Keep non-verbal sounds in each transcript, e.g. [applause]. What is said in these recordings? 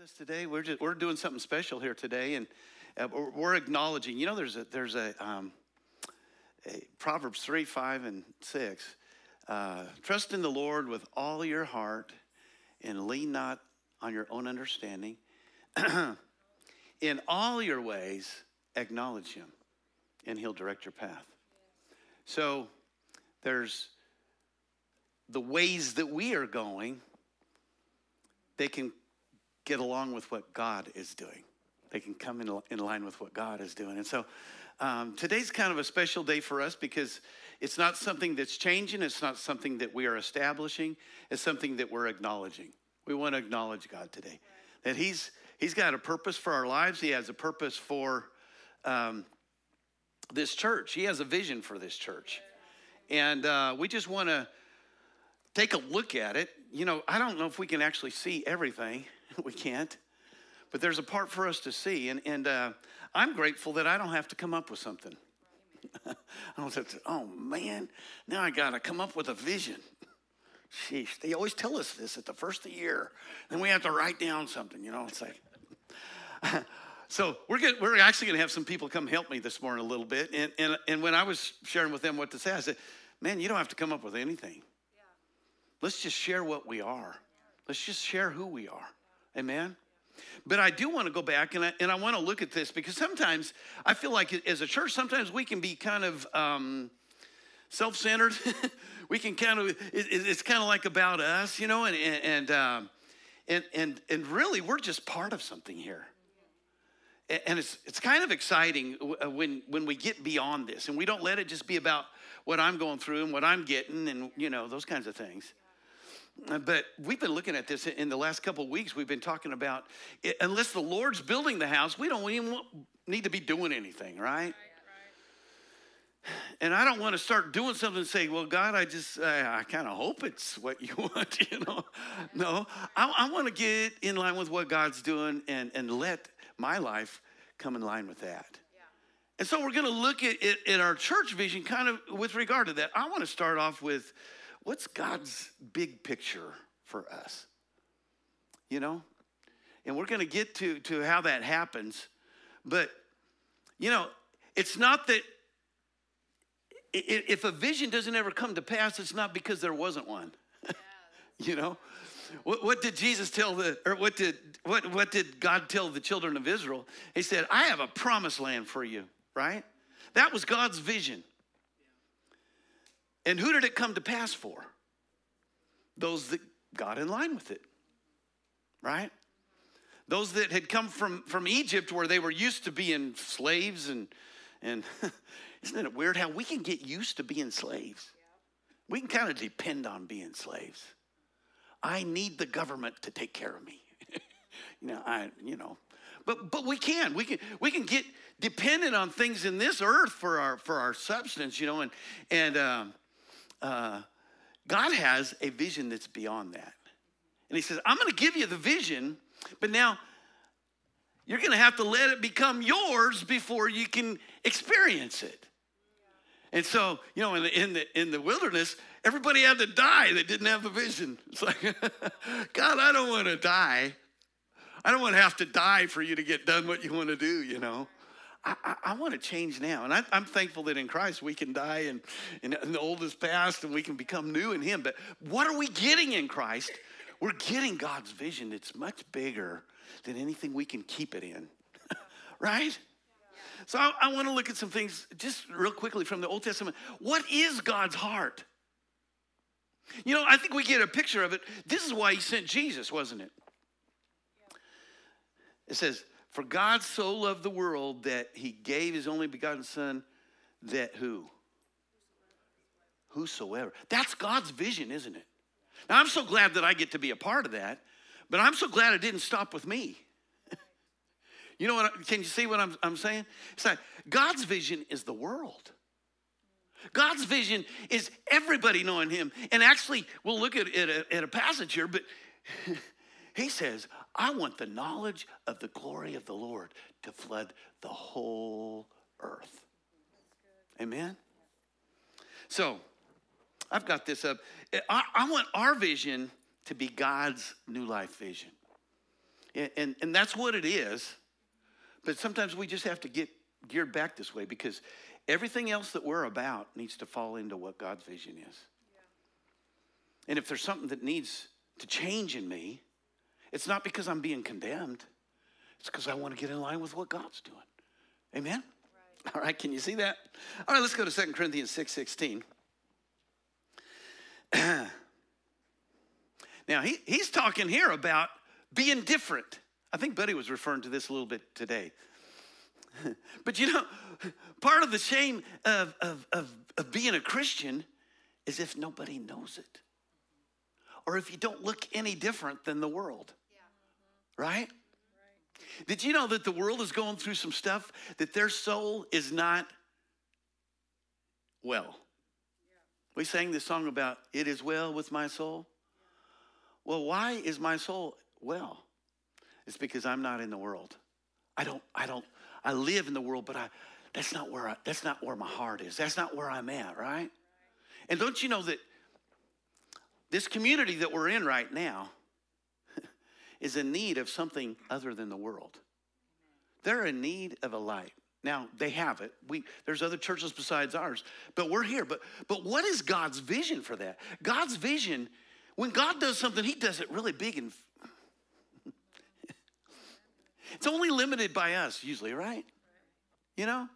with us today. We're just we're doing something special here today, and uh, we're, acknowledging. You know, there's a there's a, um, a Proverbs three, five, and six. Uh, Trust in the Lord with all your heart, and lean not on your own understanding. [clears throat] in all your ways, acknowledge Him, and He'll direct your path. So there's the ways that we are going. They can get along with what God is doing. They can come in, in line with what God is doing. And so um, today's kind of a special day for us because it's not something that's changing, it's not something that we are establishing, it's something that we're acknowledging. We want to acknowledge God today. That He's He's got a purpose for our lives, He has a purpose for um, this church, He has a vision for this church. And uh, we just want to take a look at it. You know, I don't know if we can actually see everything. [laughs] we can't. But there's a part for us to see. And, and uh, I'm grateful that I don't have to come up with something. [laughs] I don't have to, oh man, now I got to come up with a vision. Sheesh, they always tell us this at the first of the year. Then we have to write down something, you know, it's like. [laughs] so we're, we're actually going to have some people come help me this morning a little bit. And, and, and when I was sharing with them what to say, I said, man, you don't have to come up with anything. Yeah. Let's just share what we are. Let's just share who we are. Amen? But I do want to go back and I, and I want to look at this because sometimes I feel like as a church, sometimes we can be kind of um, self centered. [laughs] we can kind of, it, it's kind of like about us, you know, and, and, um, and, and, and really we're just part of something here. And it's, it's kind of exciting uh, when, when we get beyond this and we don't let it just be about what I'm going through and what I'm getting and, you know, those kinds of things. But we've been looking at this in the last couple of weeks. We've been talking about it, unless the Lord's building the house, we don't even need to be doing anything, right? And I don't want to start doing something and say, well, God, I just, I, I kind of hope it's what you [laughs] want, you know? No, I, I want to get in line with what God's doing and, and let my life come in line with that. Yeah. And so we're going to look at it in our church vision kind of with regard to that. I want to start off with what's God's big picture for us? You know? And we're going to get to, to how that happens. But, you know, it's not that if a vision doesn't ever come to pass, it's not because there wasn't one. [laughs] you know? What, what, did Jesus tell the, or what did, what, what did God tell the children of Israel? He said, I have a promised land for you, right? That was God's vision. And who did it come to pass for? Those that got in line with it, right? Those that had come from, from Egypt where they were used to being slaves and, and [laughs] isn't it weird how we can get used to being slaves? We can kind of depend on being slaves. I need the government to take care of me. [laughs] you know, I, you know, but but we can we can we can get dependent on things in this earth for our for our substance, you know, and and um, uh, God has a vision that's beyond that. And He says, I'm going to give you the vision, but now you're going to have to let it become yours before you can experience it. And so, you know, in the, in the, in the wilderness, everybody had to die that didn't have the vision. It's like, [laughs] God, I don't want to die. I don't want to have to die for you to get done what you want to do, you know. I, I, want to change now. And I, am thankful that in Christ we can die and, and, and the old is past and we can become new in Him. But what are we getting in Christ? We're getting God's vision that's much bigger than anything we can keep it in, [laughs] right? So I, I want to look at some things just real quickly from the Old Testament. What is God's heart? You know, I think we get a picture of it. This is why He sent Jesus, wasn't it? It says, for God so loved the world that he gave his only begotten son that who? Whosoever. That's God's vision, isn't it? Now, I'm so glad that I get to be a part of that, but I'm so glad it didn't stop with me. [laughs] you know what? Can you see what I'm, I'm saying? It's like God's vision is the world. God's vision is everybody knowing Him. And actually, we'll look at, at, a, at a passage here, but [laughs] He says, I want the knowledge of the glory of the Lord to flood the whole earth. Amen? So, I've got this up. I, I, want our vision to be God's new life vision. And, and, and that's what it is. But sometimes we just have to get geared back this way because everything else that we're about needs to fall into what God's vision is. And if there's something that needs to change in me, it's not because I'm being condemned. It's because I want to get in line with what God's doing. Amen? Right. All right, can you see that? All right, let's go to 2 Corinthians 6 16. [clears throat] now, he, he's talking here about being different. I think Buddy was referring to this a little bit today. [laughs] but you know, part of the shame of, of, of, of being a Christian is if nobody knows it or if you don't look any different than the world. Right? Did you know that the world is going through some stuff that their soul is not well? We sang this song about it is well with my soul. Well, why is my soul well? It's because I'm not in the world. I don't, I don't, I live in the world, but I that's not where I, that's not where my heart is. That's not where I'm at, right? right? And don't you know that this community that we're in right now is in need of something other than the world. They're in need of a light. Now they have it. We there's other churches besides ours, but we're here. But but what is God's vision for that? God's vision, when God does something, He does it really big and [laughs] it's only limited by us usually, right? You know,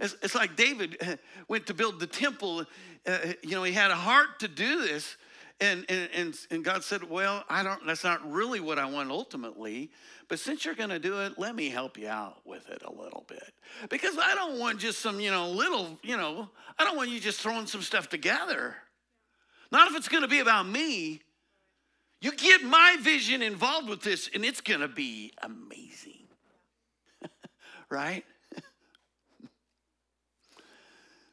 it's, it's like David [laughs] went to build the temple. Uh, you know, he had a heart to do this, and, and, and, God said, Well, I don't, that's not really what I want ultimately. But since you're going to do it, let me help you out with it a little bit. Because I don't want just some, you know, little, you know, I don't want you just throwing some stuff together. Not if it's going to be about me. You get my vision involved with this, and it's going to be amazing. [laughs] right? [laughs]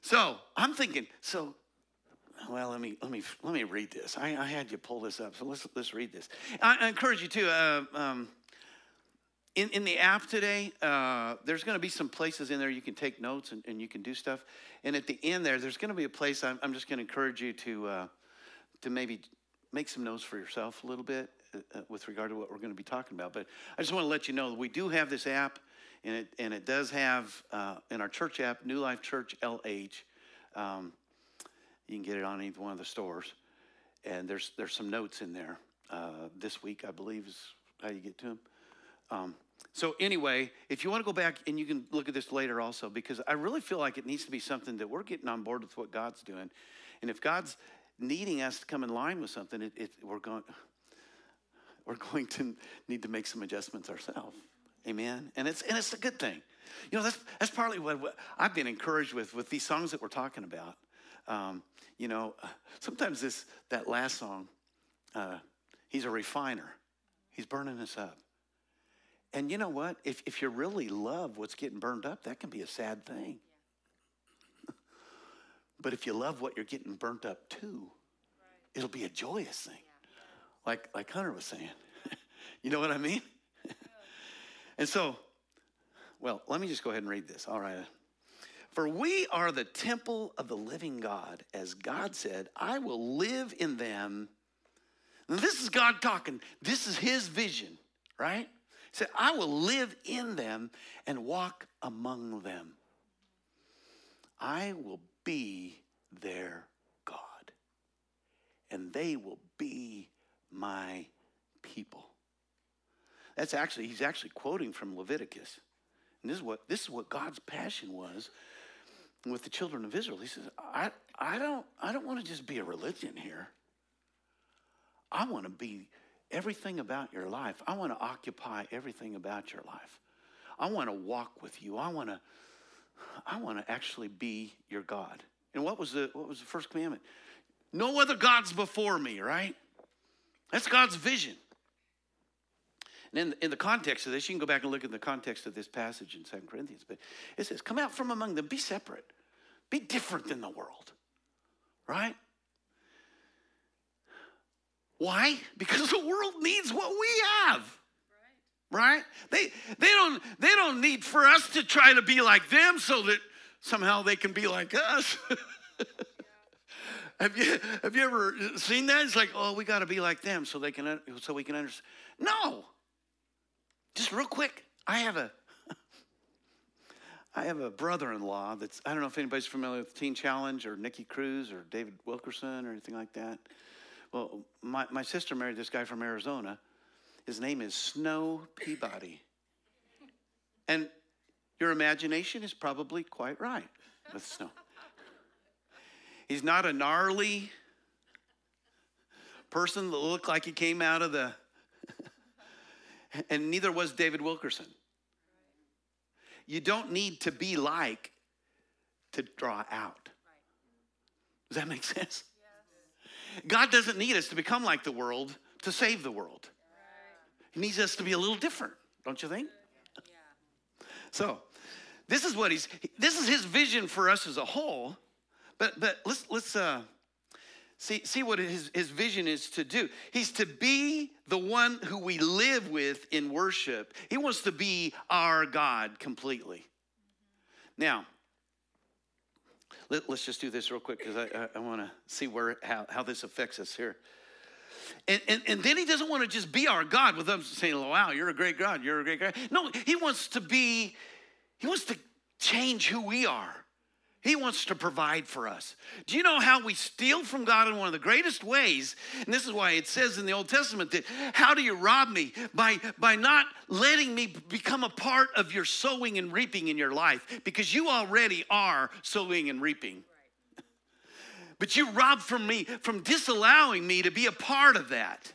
so I'm thinking, so well, let me let me let me read this. I, I had you pull this up, so let's let's read this. I, I encourage you to. Uh, um, in, in the app today, uh, there's going to be some places in there you can take notes and, and you can do stuff. And at the end there, there's going to be a place I'm, I'm just going to encourage you to uh, to maybe make some notes for yourself a little bit uh, uh with regard to what we're going to be talking about. But I just want to let you know that we do have this app, and it and it does have uh, in our church app, New Life Church LH. Um, you can get it on any one of the stores. And there's, there's some notes in there. Uh, this week, I believe, is how you get to them. Um, so, anyway, if you want to go back and you can look at this later also, because I really feel like it needs to be something that we're getting on board with what God's doing. And if God's needing us to come in line with something, it, it, we're, going, we're going to need to make some adjustments ourselves. Amen. And it's, and it's a good thing. You know, that's, that's partly what, what I've been encouraged with, with these songs that we're talking about. Um, you know, sometimes this that last song, uh, he's a refiner. He's burning us up. And you know what? If, if you really love what's getting burned up, that can be a sad thing. [laughs] but if you love what you're getting burnt up to, right. it'll be a joyous thing. Yeah. Like, like Hunter was saying. [laughs] you know what I mean? [laughs] and so, well, let me just go ahead and read this. All right. For we are the temple of the living God. As God said, I will live in them. Now, this is God talking. This is his vision, right? He said, I will live in them and walk among them. I will be their God, and they will be my people. That's actually, he's actually quoting from Leviticus. And this is what, this is what God's passion was with the children of Israel. He says, I, I don't, I don't want to just be a religion here. I want to be everything about your life. I want to occupy everything about your life. I want to walk with you. I want to, I want to actually be your God. And what was the what was the first commandment? No other gods before me, right? That's God's vision. And in, in the context of this, you can go back and look at the context of this passage in Second Corinthians, but it says, Come out from among them, be separate, be different than the world, right? Why? Because the world needs what we have. Right? They they don't they don't need for us to try to be like them so that somehow they can be like us. [laughs] have you have you ever seen that? It's like, oh, we got to be like them so they can so we can understand. No, just real quick, I have a I have a brother-in-law that's I don't know if anybody's familiar with Teen Challenge or Nicky Cruz or David Wilkerson or anything like that. Well, my, my sister married this guy from Arizona. His name is Snow Peabody. And your imagination is probably quite right with Snow. He's not a gnarly person that looked like he came out of the, [laughs] and neither was David Wilkerson. You don't need to be like to draw out. Does that make sense? God doesn't need us to become like the world to save the world. He needs us to be a little different, don't you think? So, this is what he's this is his vision for us as a whole. But but let's let's uh see see what his, his vision is to do. He's to be the one who we live with in worship. He wants to be our God completely. Now, let, us just do this real quick because I, I, I want to see where how, how this affects us here. And, and, and then he doesn't want to just be our God with us saying, wow, you're a great God, you're a great God. No, he wants to be, he wants to change who we are. He wants to provide for us. Do you know how we steal from God in one of the greatest ways? And this is why it says in the Old Testament that how do you rob me? By, by not letting me become a part of your sowing and reaping in your life, because you already are sowing and reaping. [laughs] But you rob from me from disallowing me to be a part of that.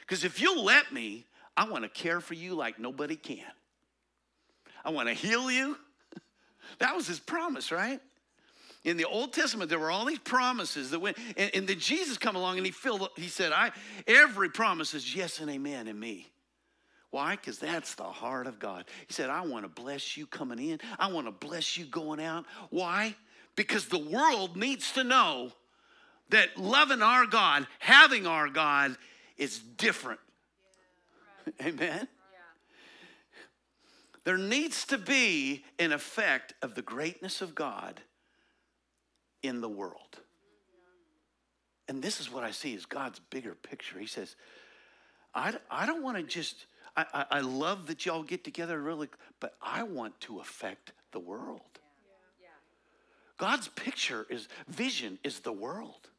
Because if you'll let me, I want to care for you like nobody can. I want to heal you. [laughs] That was his promise, right? In the Old Testament, there were all these promises that went, and, and then Jesus come along and he filled, he said, I every promise is yes and amen in me. Why? Because that's the heart of God. He said, I want to bless you coming in. I want to bless you going out. Why? Because the world needs to know that loving our God, having our God, is different. Yeah, right. Amen? Yeah. There needs to be an effect of the greatness of God in the world. And this is what I see as God's bigger picture. He says, I, I don't want to just, I, I, I love that y'all get together really, but I want to affect the world. God's picture is, vision is the world.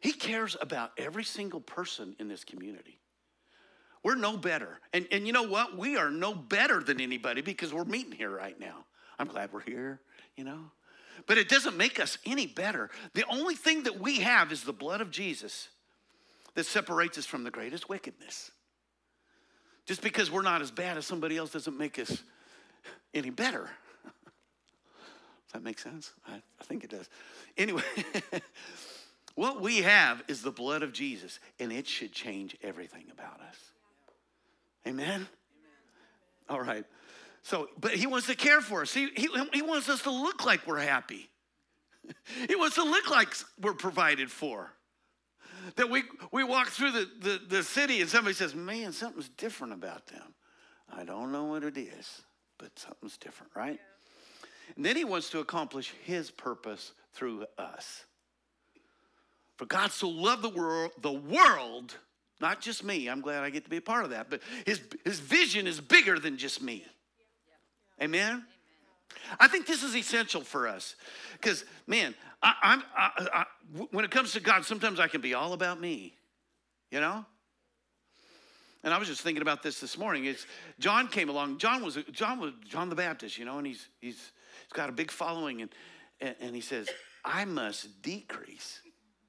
He cares about every single person in this community. We're no better. And, and you know what? We are no better than anybody because we're meeting here right now. I'm glad we're here, you know. But it doesn't make us any better. The only thing that we have is the blood of Jesus that separates us from the greatest wickedness. Just because we're not as bad as somebody else doesn't make us any better. Does that make sense? I, I think it does. Anyway, [laughs] what we have is the blood of Jesus, and it should change everything about us. Amen? Amen. All right. So, but he wants to care for us. He, he, he wants us to look like we're happy. [laughs] he wants to look like we're provided for. That we, we walk through the, the, the city and somebody says, man, something's different about them. I don't know what it is, but something's different, right? Yeah. And then he wants to accomplish his purpose through us. For God so loved the world, the world, not just me. I'm glad I get to be a part of that, but his, his vision is bigger than just me. Amen? I think this is essential for us because, man, I, I, I, when it comes to God, sometimes I can be all about me, you know? And I was just thinking about this this morning. It's John came along. John was John was John the Baptist, you know, and he's he's He's got a big following, and, and, and he says, I must decrease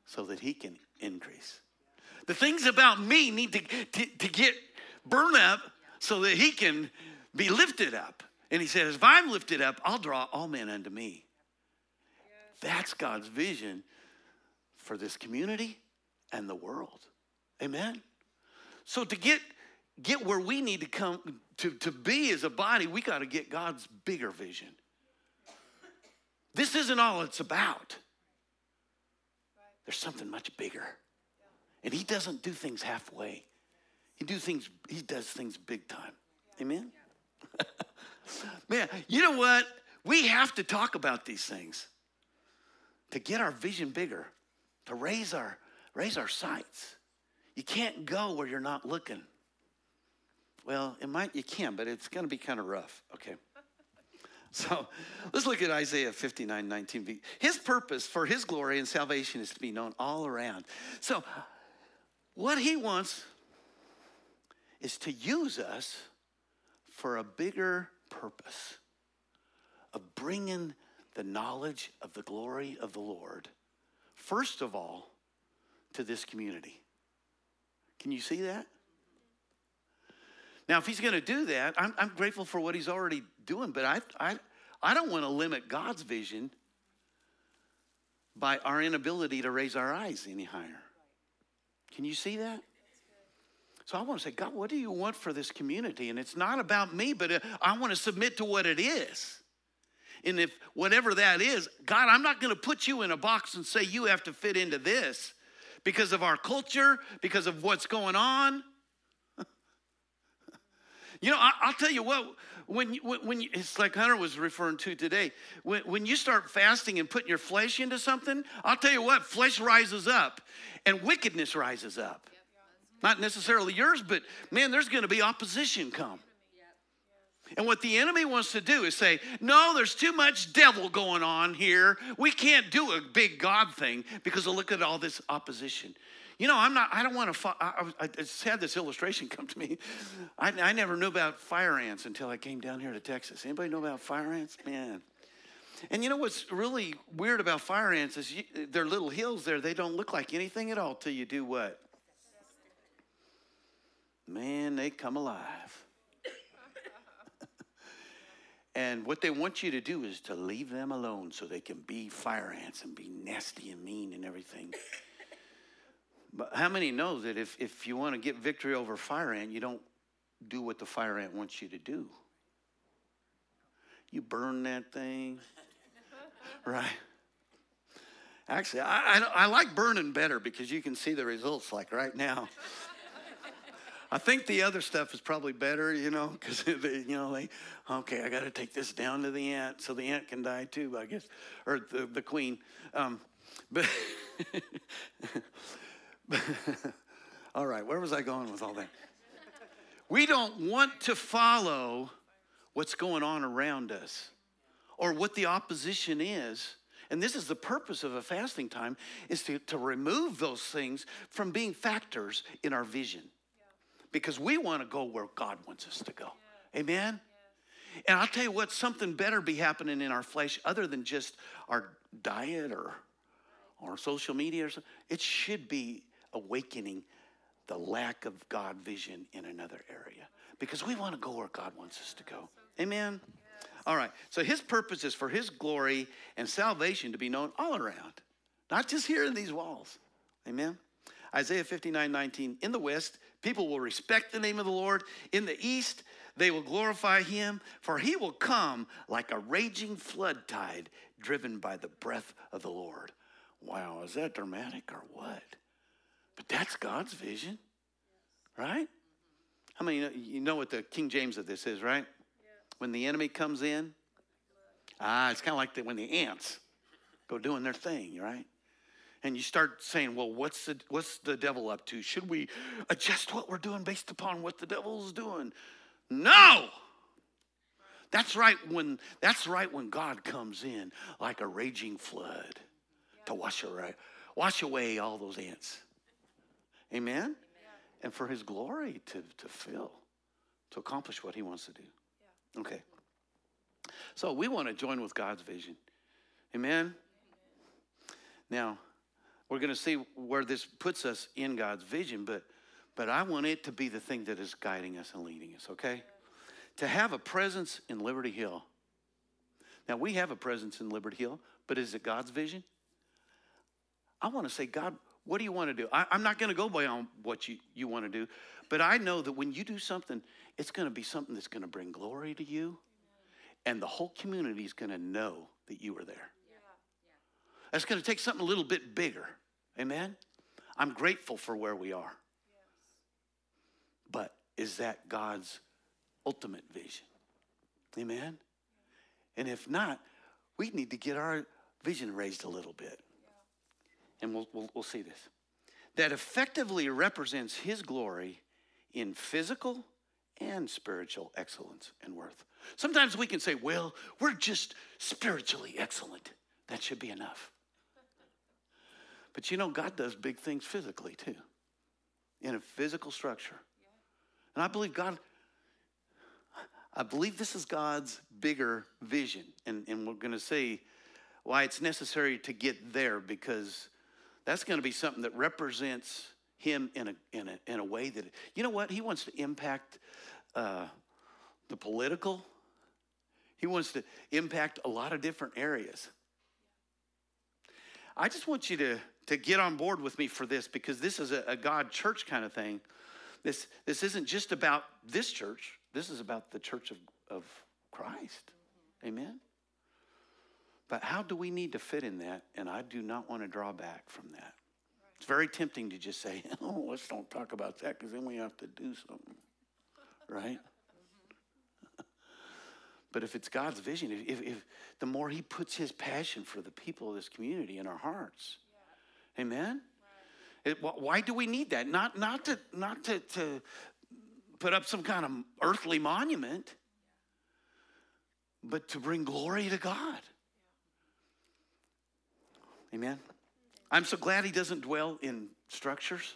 so that he can increase. The things about me need to, to, to get burned up so that he can be lifted up. And he says, If I'm lifted up, I'll draw all men unto me. That's God's vision for this community and the world. Amen. So to get get where we need to come to, to be as a body, we got to get God's bigger vision. This isn't all it's about. There's something much bigger. And he doesn't do things halfway. He do things he does things big time. Amen. [laughs] Man, you know what? We have to talk about these things to get our vision bigger, to raise our raise our sights. You can't go where you're not looking. Well, it might, you can, but it's going to be kind of rough. Okay. [laughs] So let's look at Isaiah 59 19. His purpose for his glory and salvation is to be known all around. So, what he wants is to use us for a bigger purpose of bringing the knowledge of the glory of the Lord, first of all, to this community. Can you see that? Now, if he's going to do that, I'm, I'm, grateful for what he's already doing, but I, I, I don't want to limit God's vision by our inability to raise our eyes any higher. Can you see that? So I want to say, God, what do you want for this community? And it's not about me, but uh, I want to submit to what it is. And if whatever that is, God, I'm not going to put you in a box and say you have to fit into this because of our culture, because of what's going on. [laughs] you know, I, will tell you what, when, when, when you, it's like Hunter was referring to today, when, when you start fasting and putting your flesh into something, I'll tell you what, flesh rises up and wickedness rises up. Not necessarily yours, but man, there's going to be opposition come. And what the enemy wants to do is say, no, there's too much devil going on here. We can't do a big God thing because look at all this opposition. You know, I'm not, I don't want to, I, I, just had this illustration [laughs] come to me. I, I never knew about fire ants until I came down here to Texas. Anybody know about fire ants? Man. And you know what's really weird about fire ants is you, they're little hills there. They don't look like anything at all till you do what? Man, they come alive. and what they want you to do is to leave them alone so they can be fire ants and be nasty and mean and everything. but how many know that if, if you want to get victory over fire ant, you don't do what the fire ant wants you to do? You burn that thing, [laughs] right? Actually, I, I, I, like burning better because you can see the results like right now. I think the other stuff is probably better, you know, because [laughs] you know they, okay, I got to take this down to the ant so the ant can die too, I guess, or the, the queen. Um, [laughs] but, [laughs] all right, where was I going with all that? We don't want to follow what's going on around us or what the opposition is. And this is the purpose of a fasting time is to, to remove those things from being factors in our vision because we want to go where God wants us to go. Amen? And I'll tell you what, something better be happening in our flesh other than just our diet or, or social media or something. It should be awakening the lack of God vision in another area because we want to go where God wants us to go. Amen? All right. So his purpose is for his glory and salvation to be known all around, not just here in these walls. Amen? Isaiah 59 19. In the west, people will respect the name of the Lord. In the east, they will glorify him, for he will come like a raging flood tide driven by the breath of the Lord. Wow, is that dramatic or what? But that's God's vision, right? How many you know what the King James of this is, right? When the enemy comes in, ah, it's kind of like the, when the ants go doing their thing, right? And you start saying, well, what's the, what's the devil up to? Should we adjust what we're doing based upon what the devil's doing? No! That's right when that's right when God comes in like a raging flood to wash away, wash away all those ants. Amen? Amen? And for his glory to, to fill, to accomplish what he wants to do. Yeah. Okay. So we want to join with God's vision. Amen? Amen. Now, we're going to see where this puts us in God's vision, but but I want it to be the thing that is guiding us and leading us, okay? To have a presence in Liberty Hill. Now, we have a presence in Liberty Hill, but is it God's vision? I want to say, God, what do you want to do? I, am not going to go beyond what you, you want to do, but I know that when you do something, it's going to be something that's going to bring glory to you, and the whole community is going to know that you were there. That's going to take something a little bit bigger. Amen? I'm grateful for where we are. But is that God's ultimate vision? Amen? And if not, we need to get our vision raised a little bit. And we'll, we'll, we'll see this. That effectively represents His glory in physical and spiritual excellence and worth. Sometimes we can say, well, we're just spiritually excellent. That should be enough. But you know, God does big things physically too, in a physical structure. And I believe God, I believe this is God's bigger vision. And, and we're going to see why it's necessary to get there because that's going to be something that represents Him in a, in a, in a way that, you know what? He wants to impact uh, the political, He wants to impact a lot of different areas. I just want you to, to get on board with me for this because this is a, a God church kind of thing. This, this isn't just about this church, this is about the church of, of Christ. Amen? But how do we need to fit in that? And I do not want to draw back from that. It's very tempting to just say, [laughs] oh, let's don't talk about that because then we have to do something. Right? [laughs] but if it's God's vision, if, if, the more He puts His passion for the people of this community in our hearts. Amen? It, why do we need that? Not, not, to, not to, to put up some kind of earthly monument, but to bring glory to God. Amen? I'm so glad he doesn't dwell in structures,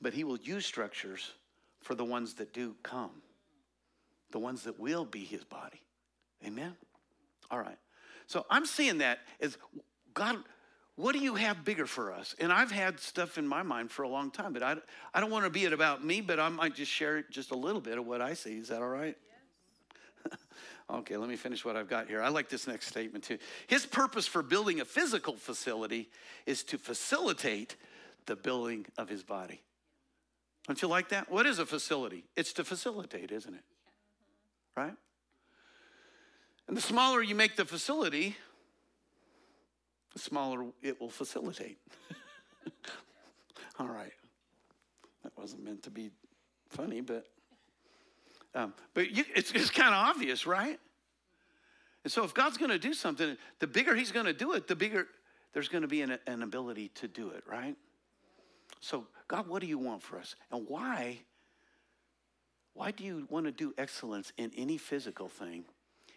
but he will use structures for the ones that do come, the ones that will be his body. Amen? All right. So I'm seeing that as God, what do you have bigger for us? And I've had stuff in my mind for a long time, but I, I don't want to be it about me, but I might just share just a little bit of what I see. Is that all right? [laughs] Okay, let me finish what I've got here. I like this next statement too. His purpose for building a physical facility is to facilitate the building of his body. Don't you like that? What is a facility? It's to facilitate, isn't it? Right? And the smaller you make the facility, smaller it will facilitate. All right. That wasn't meant to be funny, but um, but you, it's, it's kind of obvious, right? And so if God's going to do something, the bigger He's going to do it, the bigger there's going to be an, an ability to do it, right? So, God, what do you want for us? And why? Why do you want to do excellence in any physical thing?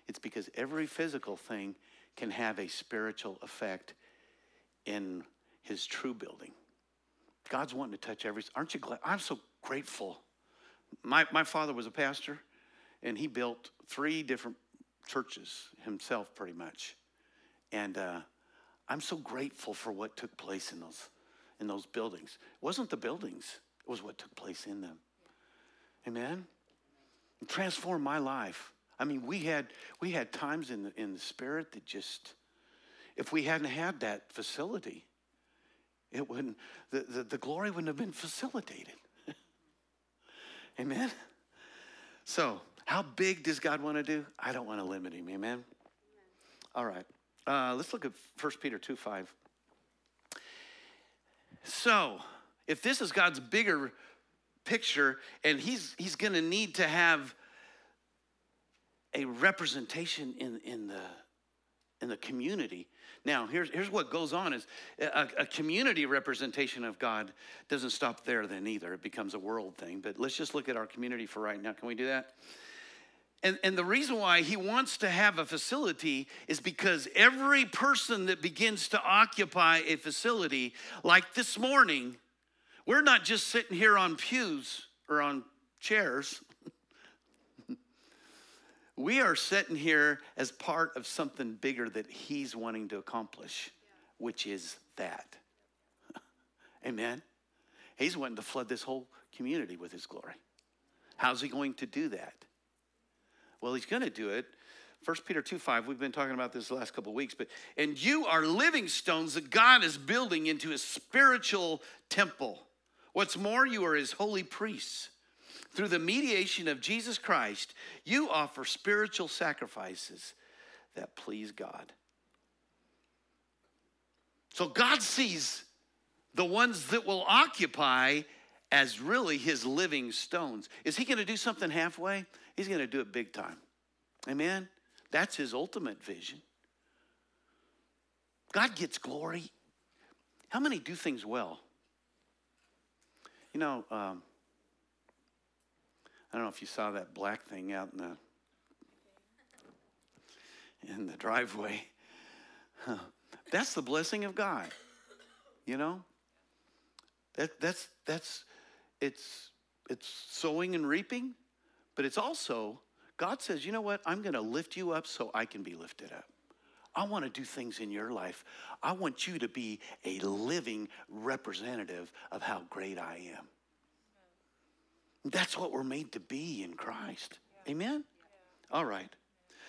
It's because every physical thing can have a spiritual effect in his true building. God's wanting to touch every. Aren't you glad? I'm so grateful my, my father was a pastor, and he built three different churches himself, pretty much. And uh, I'm so grateful for what took place in those, in those buildings. It wasn't the buildings, it was what took place in them. Amen? It transformed my life. I mean, we had, we had times in the, in the spirit that just, if we hadn't had that facility, it wouldn't, the, the, the glory wouldn't have been facilitated. [laughs] Amen? So, how big does God want to do? I don't want to limit him. Amen? Amen. All right. Uh, let's look at 1 Peter 2 5. So, if this is God's bigger picture, and he's, he's going to need to have a representation in, in, the, in the community, now, here's, here's what goes on is a, a, community representation of God doesn't stop there then either. It becomes a world thing. But let's just look at our community for right now. Can we do that? And, and the reason why he wants to have a facility is because every person that begins to occupy a facility, like this morning, we're not just sitting here on pews or on chairs we are sitting here as part of something bigger that He's wanting to accomplish, which is that. [laughs] Amen. He's wanting to flood this whole community with His glory. How's He going to do that? Well, He's going to do it. 1 Peter 2 5, we've been talking about this the last couple of weeks, but and you are living stones that God is building into his spiritual temple. What's more, you are his holy priests. Through the mediation of Jesus Christ, you offer spiritual sacrifices that please God. So God sees the ones that will occupy as really his living stones. Is he going to do something halfway? He's going to do it big time. Amen? That's his ultimate vision. God gets glory. How many do things well? You know, um, I don't know if you saw that black thing out in the in the driveway. Huh. [laughs] That's the blessing of God. You know? That, that's that's it's it's sowing and reaping, but it's also God says, you know what? I'm going to lift you up so I can be lifted up. I want to do things in your life. I want you to be a living representative of how great I am. That's what we're made to be in Christ. Amen? All right.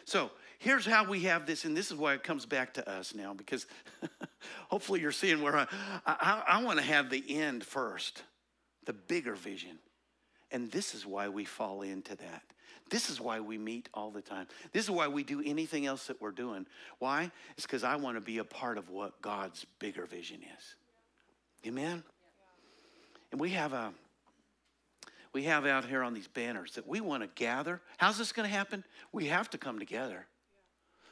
So here's how we have this, and this is why it comes back to us now, because [laughs] hopefully you're seeing where I, I, I want to have the end first, the bigger vision. And this is why we fall into that. This is why we meet all the time. This is why we do anything else that we're doing. Why? It's because I want to be a part of what God's bigger vision is. Amen? And we have a we have out here on these banners that we want to gather. How's this going to happen? We have to come together.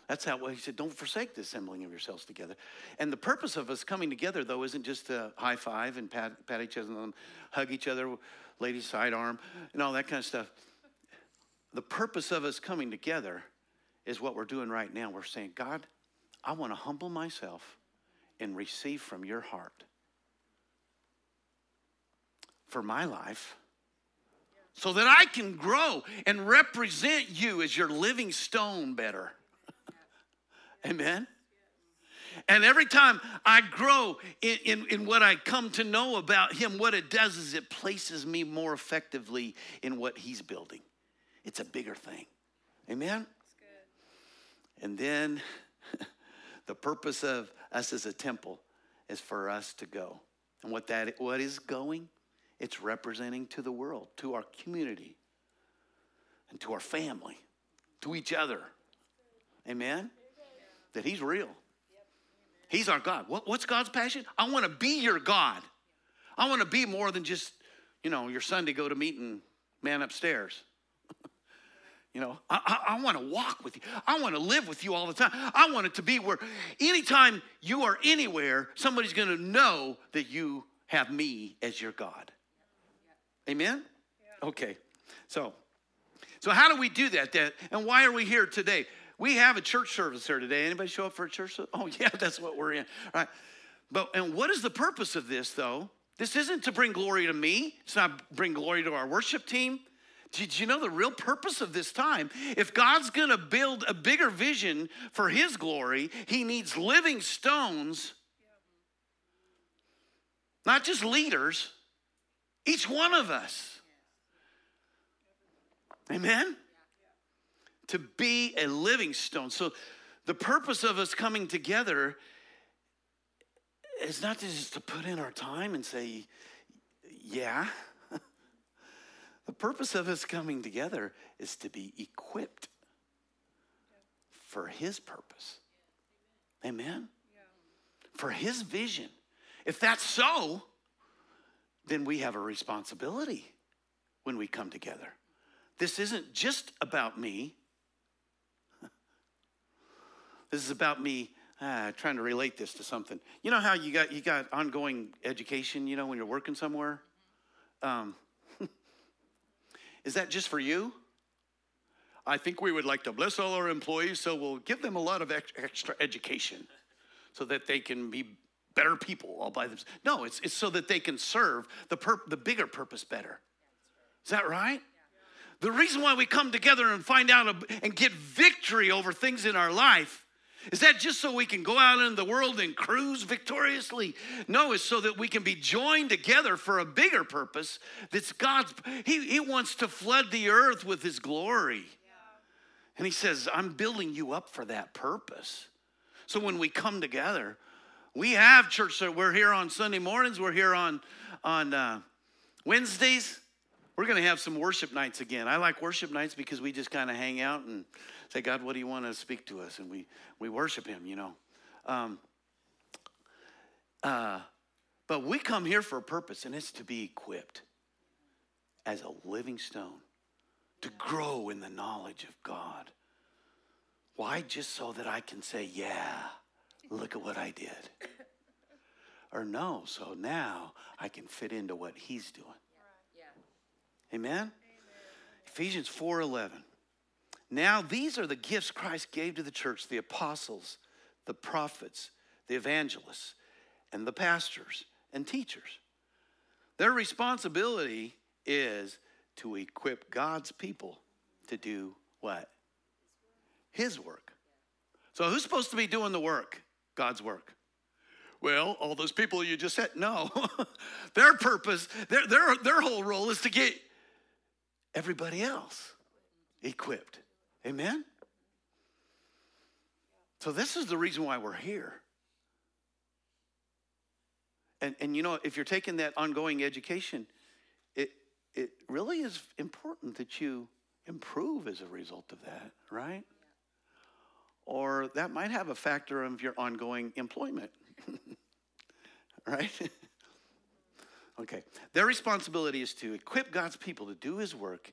That's how well, he said, don't forsake the assembling of yourselves together. And the purpose of us coming together, though, isn't just to high five and pat, pat each other and hug each other, ladies' sidearm, and all that kind of stuff. The purpose of us coming together is what we're doing right now. We're saying, God, I want to humble myself and receive from your heart for my life so that I can grow and represent you as your living stone better. [laughs] Amen. And every time I grow in, in, in, what I come to know about him, what it does is it places me more effectively in what he's building. It's a bigger thing. Amen? And then [laughs] the purpose of us as a temple is for us to go. And what that what is going? It's representing to the world, to our community, and to our family, to each other. Amen? That He's real. He's our God. What, what's God's passion? I want to be your God. I want to be more than just, you know, your Sunday go to meeting man upstairs. [laughs] You know, I, I, I want to walk with you. I want to live with you all the time. I want it to be where anytime you are anywhere, somebody's going to know that you have me as your God. Amen? Okay. So, so how do we do that? That and why are we here today? We have a church service here today. Anybody show up for a church service? [laughs] Oh, yeah, that's what we're in. Right. But and what is the purpose of this though? This isn't to bring glory to me. It's not bring glory to our worship team. Did you know the real purpose of this time? If God's going to build a bigger vision for his glory, he needs living stones. Not just leaders, each one of us. Amen? To be a living stone. So, the purpose of us coming together is not just to put in our time and say, yeah. [laughs] the purpose of us coming together is to be equipped for His purpose. Amen? For His vision. If that's so, then we have a responsibility when we come together. This isn't just about me. [laughs] This is about me ah, trying to relate this to something. You know how you got you got ongoing education. You know when you're working somewhere. Um, [laughs] is that just for you? I think we would like to bless all our employees, so we'll give them a lot of extra education so that they can be better people all by themselves. No, it's, it's so that they can serve the, pur- the bigger purpose better. Is that right? The reason why we come together and find out and get victory over things in our life is that just so we can go out into the world and cruise victoriously? No, it's so that we can be joined together for a bigger purpose that's God's. He, he wants to flood the earth with His glory. And He says, I'm building you up for that purpose. So when we come together, we have church. So we're here on Sunday mornings. We're here on on uh, Wednesdays. We're going to have some worship nights again. I like worship nights because we just kind of hang out and say, God, what do you want to speak to us? And we we worship Him. You know. Um, uh, but we come here for a purpose, and it's to be equipped as a living stone to grow in the knowledge of God. Why? Just so that I can say, yeah look at what I did. Or no, so now I can fit into what he's doing. Amen? Amen? Ephesians 4:11. Now these are the gifts Christ gave to the church, the apostles, the prophets, the evangelists, and the pastors and teachers. Their responsibility is to equip God's people to do what? His work. So who's supposed to be doing the work? God's work. Well, all those people you just said, no. [laughs] their purpose, their, their, their whole role is to get everybody else equipped. Amen? So, this is the reason why we're here. And, and you know, if you're taking that ongoing education, it, it really is important that you improve as a result of that, right? Or that might have a factor of your ongoing employment, [laughs] right? [laughs] okay. Their responsibility is to equip God's people to do his work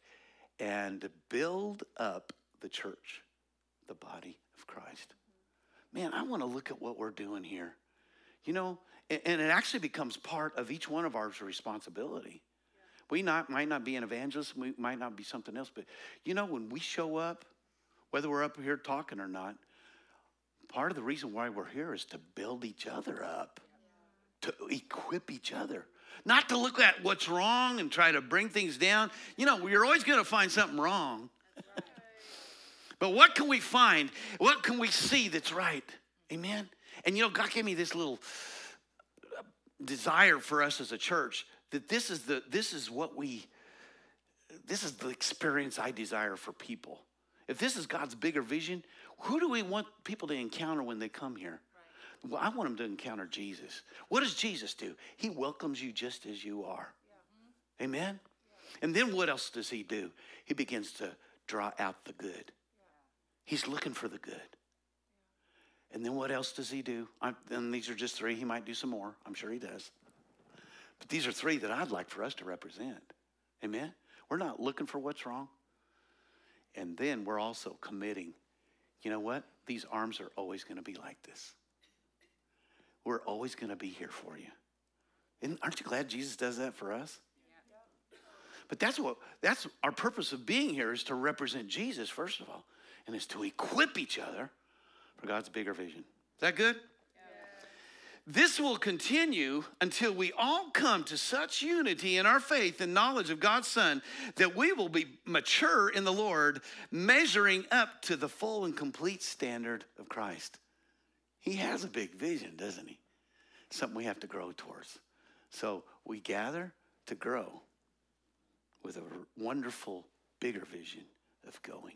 and build up the church, the body of Christ. Man, I want to look at what we're doing here. You know, and it actually becomes part of each one of our responsibility. We not, might not be an evangelist, we might not be something else, but you know, when we show up, whether we're up here talking or not, part of the reason why we're here is to build each other up, to equip each other. Not to look at what's wrong and try to bring things down. You know, you're always going to find something wrong. but what can we find? What can we see that's right? Amen? And you know, God gave me this little uh, desire for us as a church that this is the this is what we this is the experience I desire for people. If this is God's bigger vision, who do we want people to encounter when they come here? Right. Well, I want them to encounter Jesus. What does Jesus do? He welcomes you just as you are. Yeah. Amen? Yeah. And then what else does he do? He begins to draw out the good. Yeah. He's looking for the good. And then what else does he do? I, and these are just three. He might do some more. I'm sure he does. But these are three that I'd like for us to represent. Amen? We're not looking for what's wrong. And then we're also committing. You know what? These arms are always going to be like this. We're always going to be here for you. And aren't you glad Jesus does that for us? But that's what that's our purpose of being here is to represent Jesus first of all, and is to equip each other for God's bigger vision. Is that good? This will continue until we all come to such unity in our faith and knowledge of God's Son that we will be mature in the Lord, measuring up to the full and complete standard of Christ. He has a big vision, doesn't he? Something we have to grow towards. So we gather to grow with a wonderful, bigger vision of going,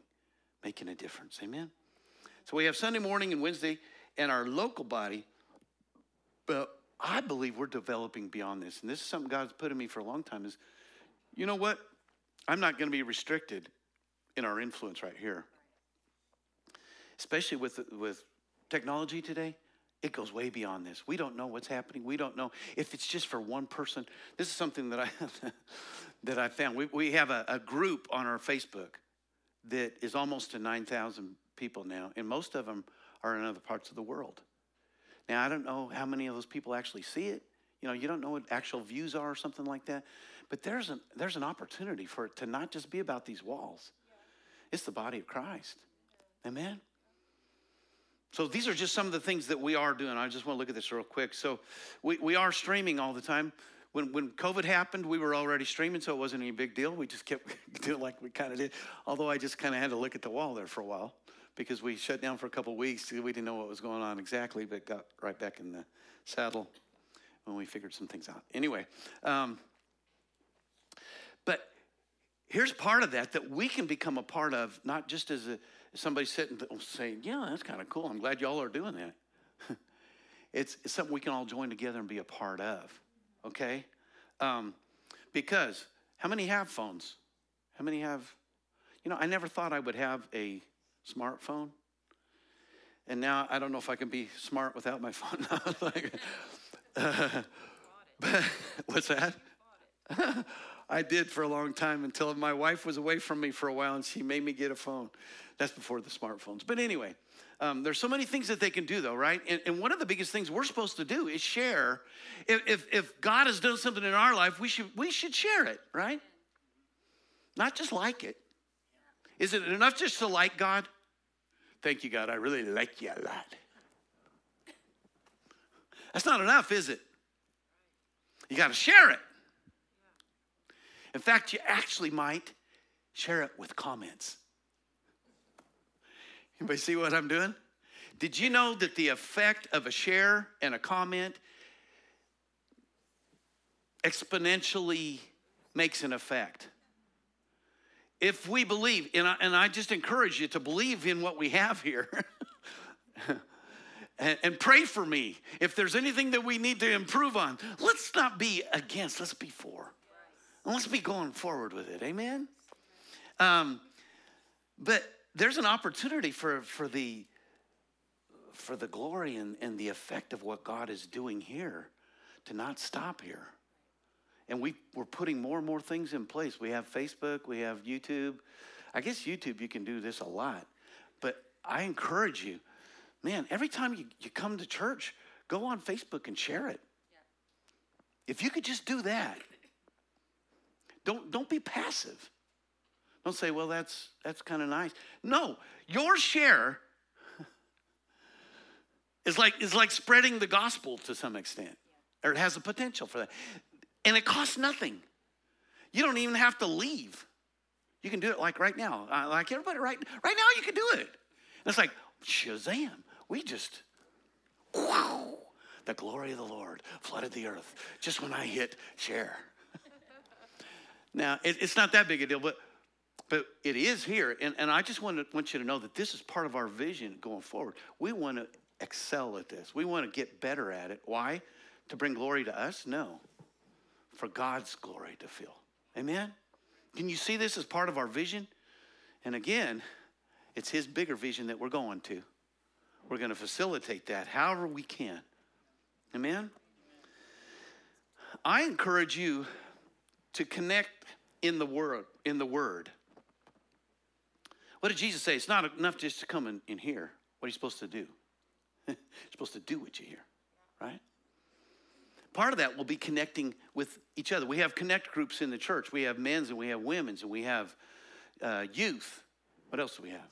making a difference. Amen? So we have Sunday morning and Wednesday and our local body. But I believe we're developing beyond this. And this is something God's put in me for a long time is, you know what? I'm not going to be restricted in our influence right here. Especially with, with technology today, it goes way beyond this. We don't know what's happening. We don't know if it's just for one person. This is something that I [laughs] that I found. We, we have a, a group on our Facebook that is almost to 9,000 people now, and most of them are in other parts of the world. Now, I don't know how many of those people actually see it. You know, you don't know what actual views are or something like that. But there's an, there's an opportunity for it to not just be about these walls, it's the body of Christ. Amen? So these are just some of the things that we are doing. I just want to look at this real quick. So we, we are streaming all the time. When, when COVID happened, we were already streaming, so it wasn't any big deal. We just kept [laughs] doing like we kind of did. Although I just kind of had to look at the wall there for a while because we shut down for a couple weeks. We didn't know what was going on exactly, but got right back in the saddle when we figured some things out. Anyway, um, but here's part of that that we can become a part of, not just as a, somebody sitting saying, "Yeah, that's kind of cool. I'm glad y'all are doing that." [laughs] it's, it's, something we can all join together and be a part of. Okay, um, because how many have phones? How many have? You know, I never thought I would have a smartphone. And now I don't know if I can be smart without my phone. [laughs] like, uh, [laughs] but, what's that? [laughs] I did for a long time until my wife was away from me for a while and she made me get a phone. That's before the smartphones. But anyway, um, there's so many things that they can do, though, right? And, and, one of the biggest things we're supposed to do is share. If, if, if God has done something in our life, we should, we should share it, right? Not just like it, Is it enough just to like God? Thank you, God. I really like you a lot. That's not enough, is it? You got to share it. In fact, you actually might share it with comments. Anybody see what I'm doing? Did you know that the effect of a share and a comment exponentially makes an effect? If we believe, and I, and I just encourage you to believe in what we have here. [laughs] and, and pray for me if there's anything that we need to improve on. Let's not be against, let's be for. And let's be going forward with it. Amen? Um, but there's an opportunity for, for the for the glory and, and the effect of what God is doing here to not stop here. And we, we're putting more and more things in place. We have Facebook, we have YouTube. I guess YouTube, you can do this a lot. But I encourage you, man, every time you, you come to church, go on Facebook and share it. Yeah. If you could just do that, don't, don't be passive. Don't say, well, that's, that's kind of nice. No, your share [laughs] is like, is like spreading the gospel to some extent, or it has a potential for that. And it costs nothing. You don't even have to leave. You can do it like right now. Uh, like everybody, right, right now, you can do it. And it's like, Shazam. We just, wow, the glory of the Lord flooded the earth just when I hit share. [laughs] now, it, it's not that big a deal, but but it is here. And, and I just want, to, want you to know that this is part of our vision going forward. We want to excel at this, we want to get better at it. Why? To bring glory to us? No. For God's glory to fill. Amen? Can you see this as part of our vision? And again, it's His bigger vision that we're going to. We're going to facilitate that however we can. Amen? I encourage you to connect in the word in the word what did Jesus say? It's not enough just to come in, in here. What are you supposed to do? [laughs] You're supposed to do what you hear, right? Part of that will be connecting with each other. We have connect groups in the church. We have men's and we have women's and we have uh, youth. What else do we have?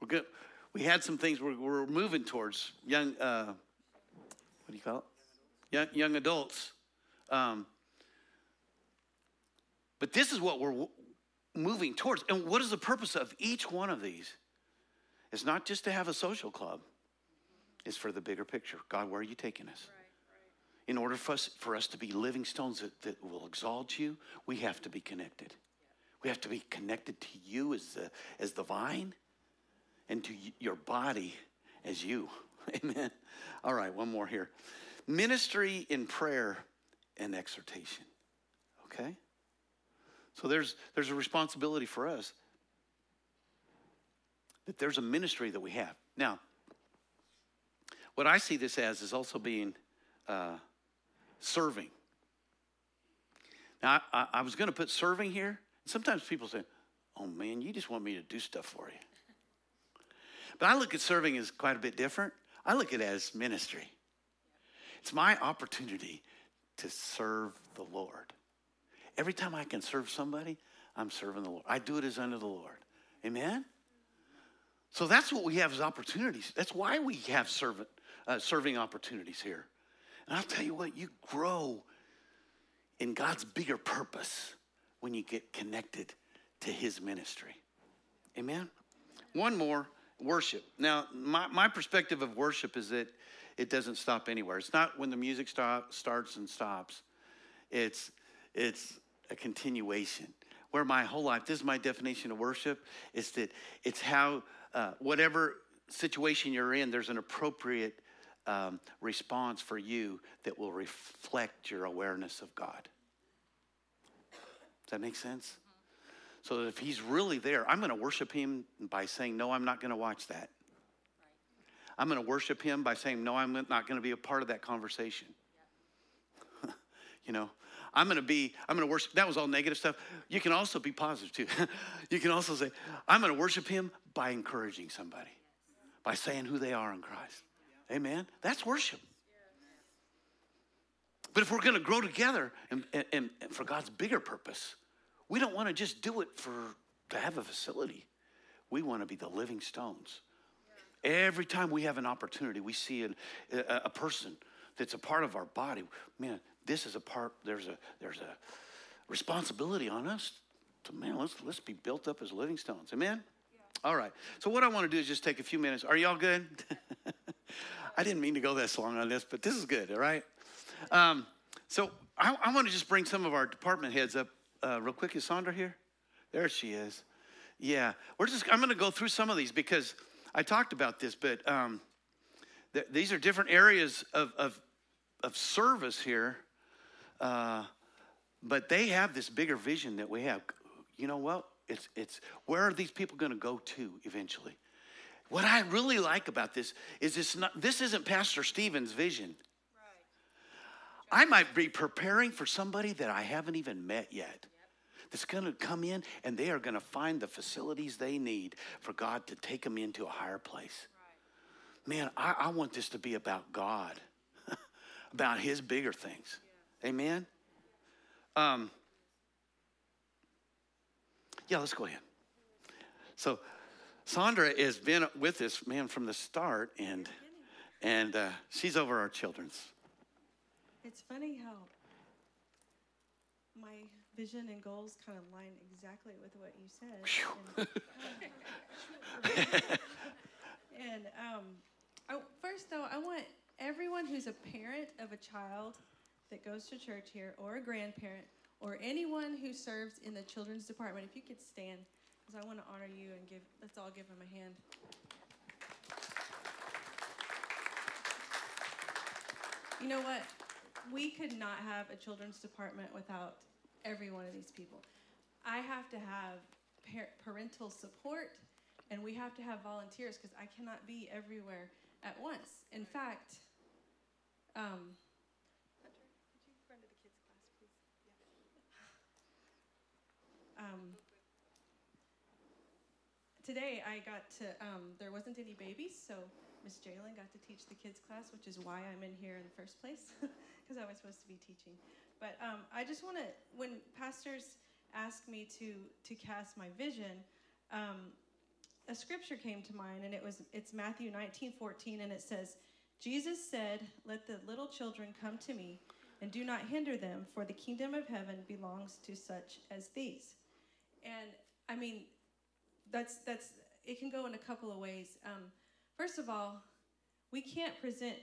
We're good. We had some things we're, we're moving towards young. Uh, what do you call it? Young, young adults. Um, but this is what we're moving towards. And what is the purpose of each one of these? It's not just to have a social club, it's for the bigger picture. God, where are you taking us? In order for us, for us to be living stones that, that will exalt you, we have to be connected. We have to be connected to you as the, as the vine and to your body as you. [laughs] Amen. All right, one more here. Ministry in prayer and exhortation. Okay? So there's, there's a responsibility for us that there's a ministry that we have. Now, what I see this as is also being uh, serving. Now, I, I was going to put serving here. Sometimes people say, oh man, you just want me to do stuff for you. But I look at serving as quite a bit different. I look at it as ministry. It's my opportunity to serve the Lord. Every time I can serve somebody, I'm serving the Lord. I do it as unto the Lord. Amen? So that's what we have as opportunities. That's why we have servant, uh, serving opportunities here. And I'll tell you what, you grow in God's bigger purpose when you get connected to his ministry. Amen? One more worship. Now, my, my perspective of worship is that it doesn't stop anywhere. It's not when the music stop, starts and stops. It's, it's a continuation. Where my whole life, this is my definition of worship, is that it's how, uh, whatever situation you're in, there's an appropriate um, response for you that will reflect your awareness of God. Does that make sense? So that if He's really there, I'm going to worship Him by saying, No, I'm not going to watch that. I'm going to worship Him by saying, No, I'm not going to be a part of that conversation. [laughs] you know, I'm going to be, I'm going to worship. That was all negative stuff. You can also be positive too. [laughs] you can also say, I'm going to worship him by encouraging somebody, by saying who they are in Christ. Amen. That's worship. But if we're going to grow together and, and, and, for God's bigger purpose, we don't want to just do it for to have a facility. We want to be the living stones. Every time we have an opportunity, we see an, a, a person that's a part of our body. Man, this is a part. There's a there's a responsibility on us to man. Let's let's be built up as living stones. Amen. All right. So what I want to do is just take a few minutes. Are y'all good? [laughs] I didn't mean to go this long on this, but this is good. All right. Um, so I, I want to just bring some of our department heads up uh, real quick. Is Sandra here? There she is. Yeah, we're just. I'm going to go through some of these because I talked about this, but um, th- these are different areas of of, of service here. Uh, but they have this bigger vision that we have. You know what? It's it's where are these people going to go to eventually? What I really like about this is this not this isn't Pastor Stephen's vision. I might be preparing for somebody that I haven't even met yet. That's going to come in and they are going to find the facilities they need for God to take them into a higher place. Man, I, I want this to be about God, [laughs] about His bigger things. Amen? Um, yeah, let's go ahead. So, Sandra has been with this man, from the start, and and uh, she's over our children's. It's funny how my vision and goals kind of line exactly with what you said. And, and [laughs] um, I, first, though, I want everyone who's a parent of a child that goes to church here, or a grandparent, or anyone who serves in the children's department, if you could stand, because I want to honor you and give. Let's all give them a hand. You know what? We could not have a children's department without every one of these people. I have to have par- parental support, and we have to have volunteers because I cannot be everywhere at once. In fact, um, Hunter, could you run to the kids' class, please? Um, today I got to, um, there wasn't any babies, so Miss Jalen got to teach the kids' class, which is why I'm in here in the first place, [laughs] because I was supposed to be teaching. But um, I just want to, when pastors ask me to to cast my vision, um, a scripture came to mind, and it was it's Matthew 19, 14, and it says, Jesus said, Let the little children come to me, and do not hinder them, for the kingdom of heaven belongs to such as these. And I mean, that's that's it can go in a couple of ways. Um, first of all, we can't present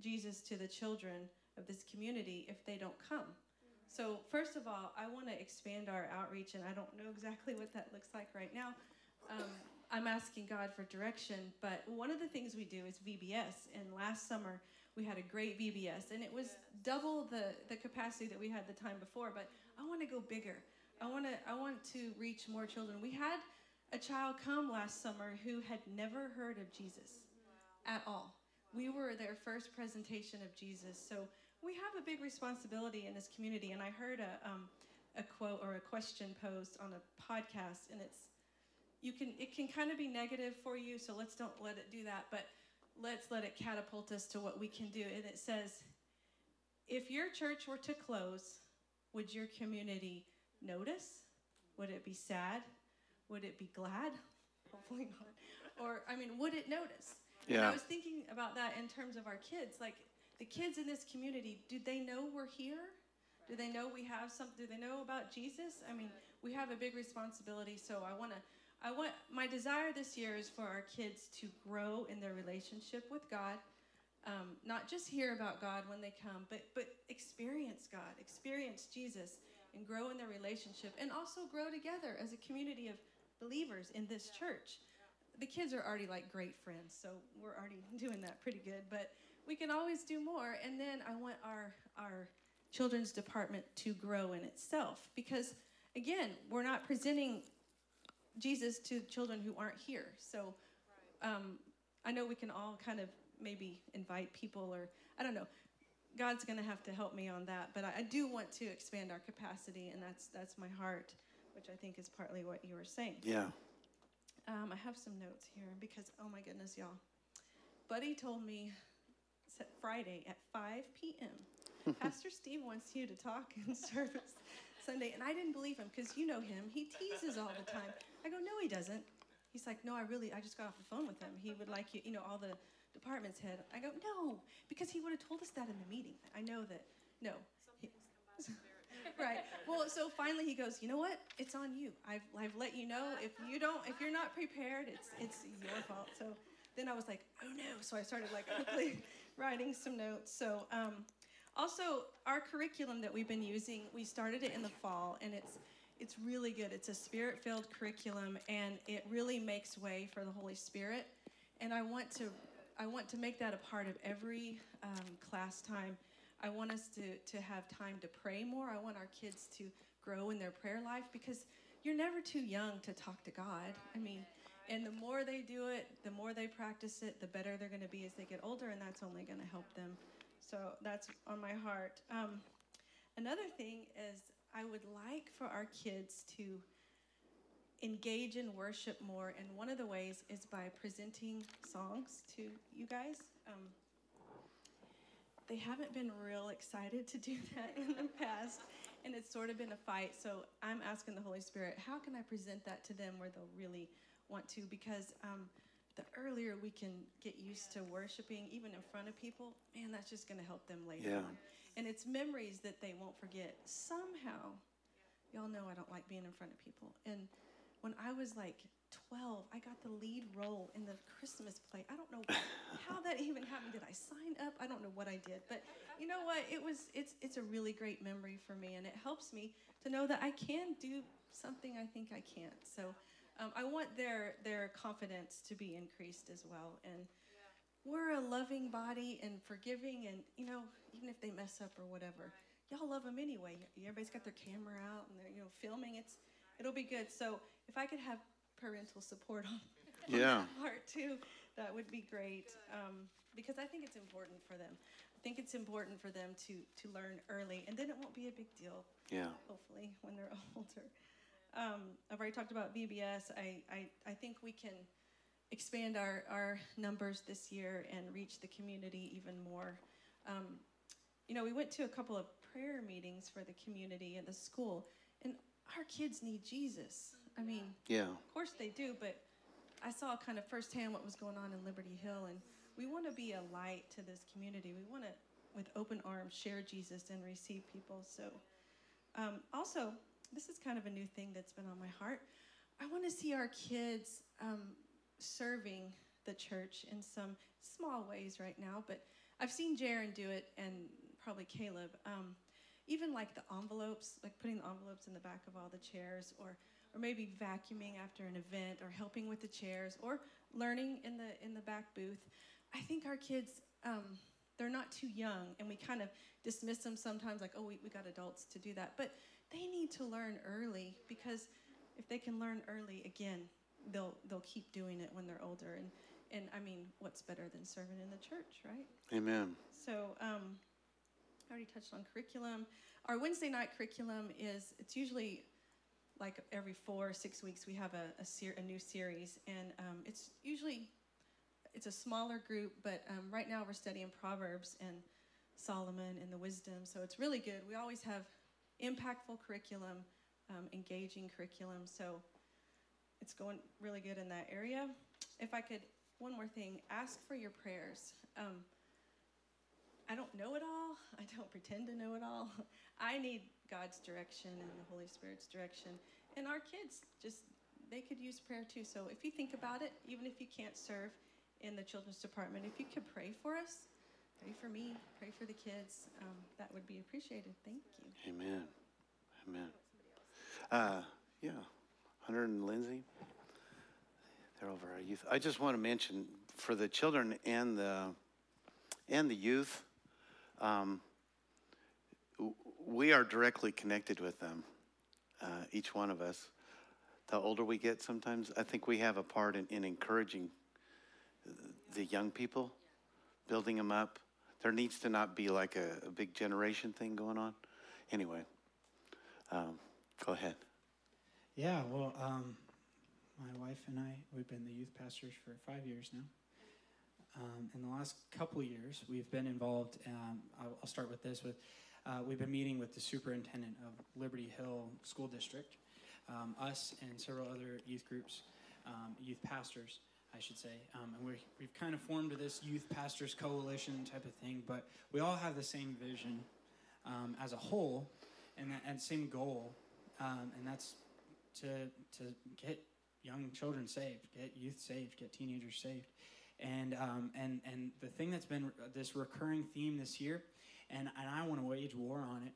Jesus to the children of this community if they don't come. So, first of all, I want to expand our outreach, and I don't know exactly what that looks like right now. Um, I'm asking God for direction, but one of the things we do is VBS. And last summer, we had a great VBS, and it was double the, the capacity that we had the time before. But I want to go bigger. I want to I want to reach more children. We had a child come last summer who had never heard of Jesus at all. We were their first presentation of Jesus. So we have a big responsibility in this community. And I heard a, um, a quote or a question posed on a podcast, and it's you can it can kind of be negative for you. So let's don't let it do that, but let's let it catapult us to what we can do. And it says, if your church were to close, would your community notice? Would it be sad? Would it be glad? [laughs] Hopefully not. Or I mean, would it notice? And Yeah. I was thinking about that in terms of our kids. Like the kids in this community, do they know we're here? Do they know we have some? Do they know about Jesus? I mean, we have a big responsibility. So I want to. I want my desire this year is for our kids to grow in their relationship with God, um, not just hear about God when they come, but but experience God, experience Jesus, and grow in their relationship, and also grow together as a community of believers in this church. The kids are already like great friends, so we're already [laughs] doing that pretty good. But we can always do more. And then I want our our children's department to grow in itself because again, we're not presenting Jesus to children who aren't here. So um, I know we can all kind of maybe invite people or I don't know. God's going to have to help me on that, but I, I do want to expand our capacity, and that's that's my heart, which I think is partly what you were saying. Yeah. Um, I have some notes here because oh my goodness, y'all. Buddy told me Friday at 5 p.m. [laughs] Pastor Steve wants you to talk in [laughs] service. Sunday, and I didn't believe him because you know him. He teases all the time. I go, no, he doesn't. He's like, no, I really, I just got off the phone with him. He would like you, you know, all the department's head. I go, no, because he would have told us that in the meeting. I know that. No. He- [laughs] right. Well, so finally he goes, you know what? It's on you. I've, I've let you know. If you don't, if you're not prepared, it's, it's your fault. So then I was like, oh no. So I started like quickly [laughs] writing some notes. So, um, also our curriculum that we've been using, we started it in the fall and it's, it's really good. It's a spirit-filled curriculum and it really makes way for the Holy Spirit. And I want to, I want to make that a part of every um, class time. I want us to, to have time to pray more. I want our kids to grow in their prayer life because you're never too young to talk to God. I mean, and the more they do it, the more they practice it, the better they're going to be as they get older, and that's only going to help them. So that's on my heart. Um, another thing is, I would like for our kids to engage in worship more, and one of the ways is by presenting songs to you guys. Um, they haven't been real excited to do [laughs] that in the past, and it's sort of been a fight. So I'm asking the Holy Spirit, how can I present that to them where they'll really want to? Because um, the earlier we can get used to worshiping, even in front of people, man, that's just going to help them later Yeah. on. And it's memories that they won't forget. Somehow, y'all know I don't like being in front of people. And when I was like 12, I got the lead role in the Christmas play. I don't know how that even happened. Did I sign up? I don't know what I did. But you know what? It was it's it's a really great memory for me and it helps me to know that I can do something I think I can't. So um, I want their their confidence to be increased as well. And we're a loving body and forgiving and you know even if they mess up or whatever y'all love them anyway everybody's got their camera out and they're you know filming it's it'll be good so if i could have parental support on, [laughs] Yeah. part too that would be great um, because i think it's important for them i think it's important for them to to learn early and then it won't be a big deal Yeah. hopefully when they're [laughs] older. Um, I've already talked about VBS. I, I, I think we can expand our, our numbers this year and reach the community even more. Um, you know, we went to a couple of prayer meetings for the community and the school, our kids need Jesus. I mean, Yeah. of course they do, but I saw kind of firsthand what was going on in Liberty Hill, and we want to be a light to this community. We want to, with open arms, share Jesus and receive people. So, um, also, this is kind of a new thing that's been on my heart. I want to see our kids um, serving the church in some small ways right now, but I've seen Jaron do it, and probably Caleb. Um, even like the envelopes, like putting the envelopes in the back of all the chairs, or or maybe vacuuming after an event, or helping with the chairs, or learning in the in the back booth. I think our kids, um, they're not too young, and we kind of dismiss them sometimes, like, oh, we, we got adults to do that. But they need to learn early because if they can learn early, again, they'll they'll keep doing it when they're older. And and I mean, what's better than serving in the church, right? Amen. So um, I already touched on curriculum. Our Wednesday night curriculum is it's usually like every four or six weeks we have a a, a new series, and um, it's usually it's a smaller group, but um, right now we're studying Proverbs and Solomon and the wisdom, so it's really good. We always have impactful curriculum, um, engaging curriculum, so it's going really good in that area. If I could, one more thing, ask for your prayers. Um, I don't know it all. [laughs] I don't pretend to know it all. [laughs] I need God's direction and the Holy Spirit's direction. And our kids just they could use prayer too. So if you think about it, even if you can't serve in the children's department, if you could pray for us, pray for me, pray for the kids, um, that would be appreciated. Thank you. Amen. Amen. Uh, yeah. Hunter and Lindsay, they're over our youth. I just want to mention for the children and the and the youth, um, we are directly connected with them. Uh, each one of us. The older we get, sometimes I think we have a part in, in encouraging the young people, building them up. There needs to not be like a, a big generation thing going on. Anyway, um, go ahead. Yeah, well, um, my wife and I, we've been the youth pastors for five years now. Um, in the last couple years, we've been involved. Um, I'll, I'll start with this with uh, we've been meeting with the superintendent of Liberty Hill School District, um, us and several other youth groups, um, youth pastors, I should say. Um, and we're, we've kind of formed this youth pastors coalition type of thing, but we all have the same vision um, as a whole and that and same goal, and that's to to get young children saved, get youth saved, get teenagers saved, and um, and and the thing that's been this recurring theme this year, and and I want to wage war on it,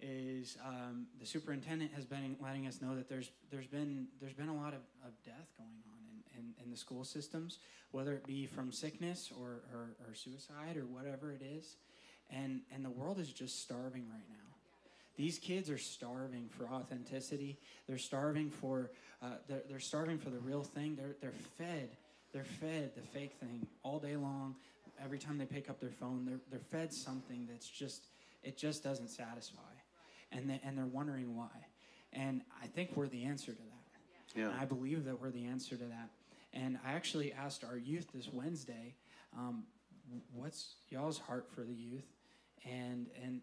is um, the superintendent has been letting us know that there's there's been there's been a lot of, of death going on in, in, in the school systems, whether it be from sickness or, or, or suicide or whatever it is, and and the world is just starving right now. These kids are starving for authenticity. They're starving for uh, they're, they're starving for the real thing. They're they're fed they're fed the fake thing all day long. Every time they pick up their phone, they're they're fed something that's just it just doesn't satisfy, and they, and they're wondering why. And I think we're the answer to that. Yeah. And I believe that we're the answer to that. And I actually asked our youth this Wednesday, um, what's y'all's heart for the youth? And and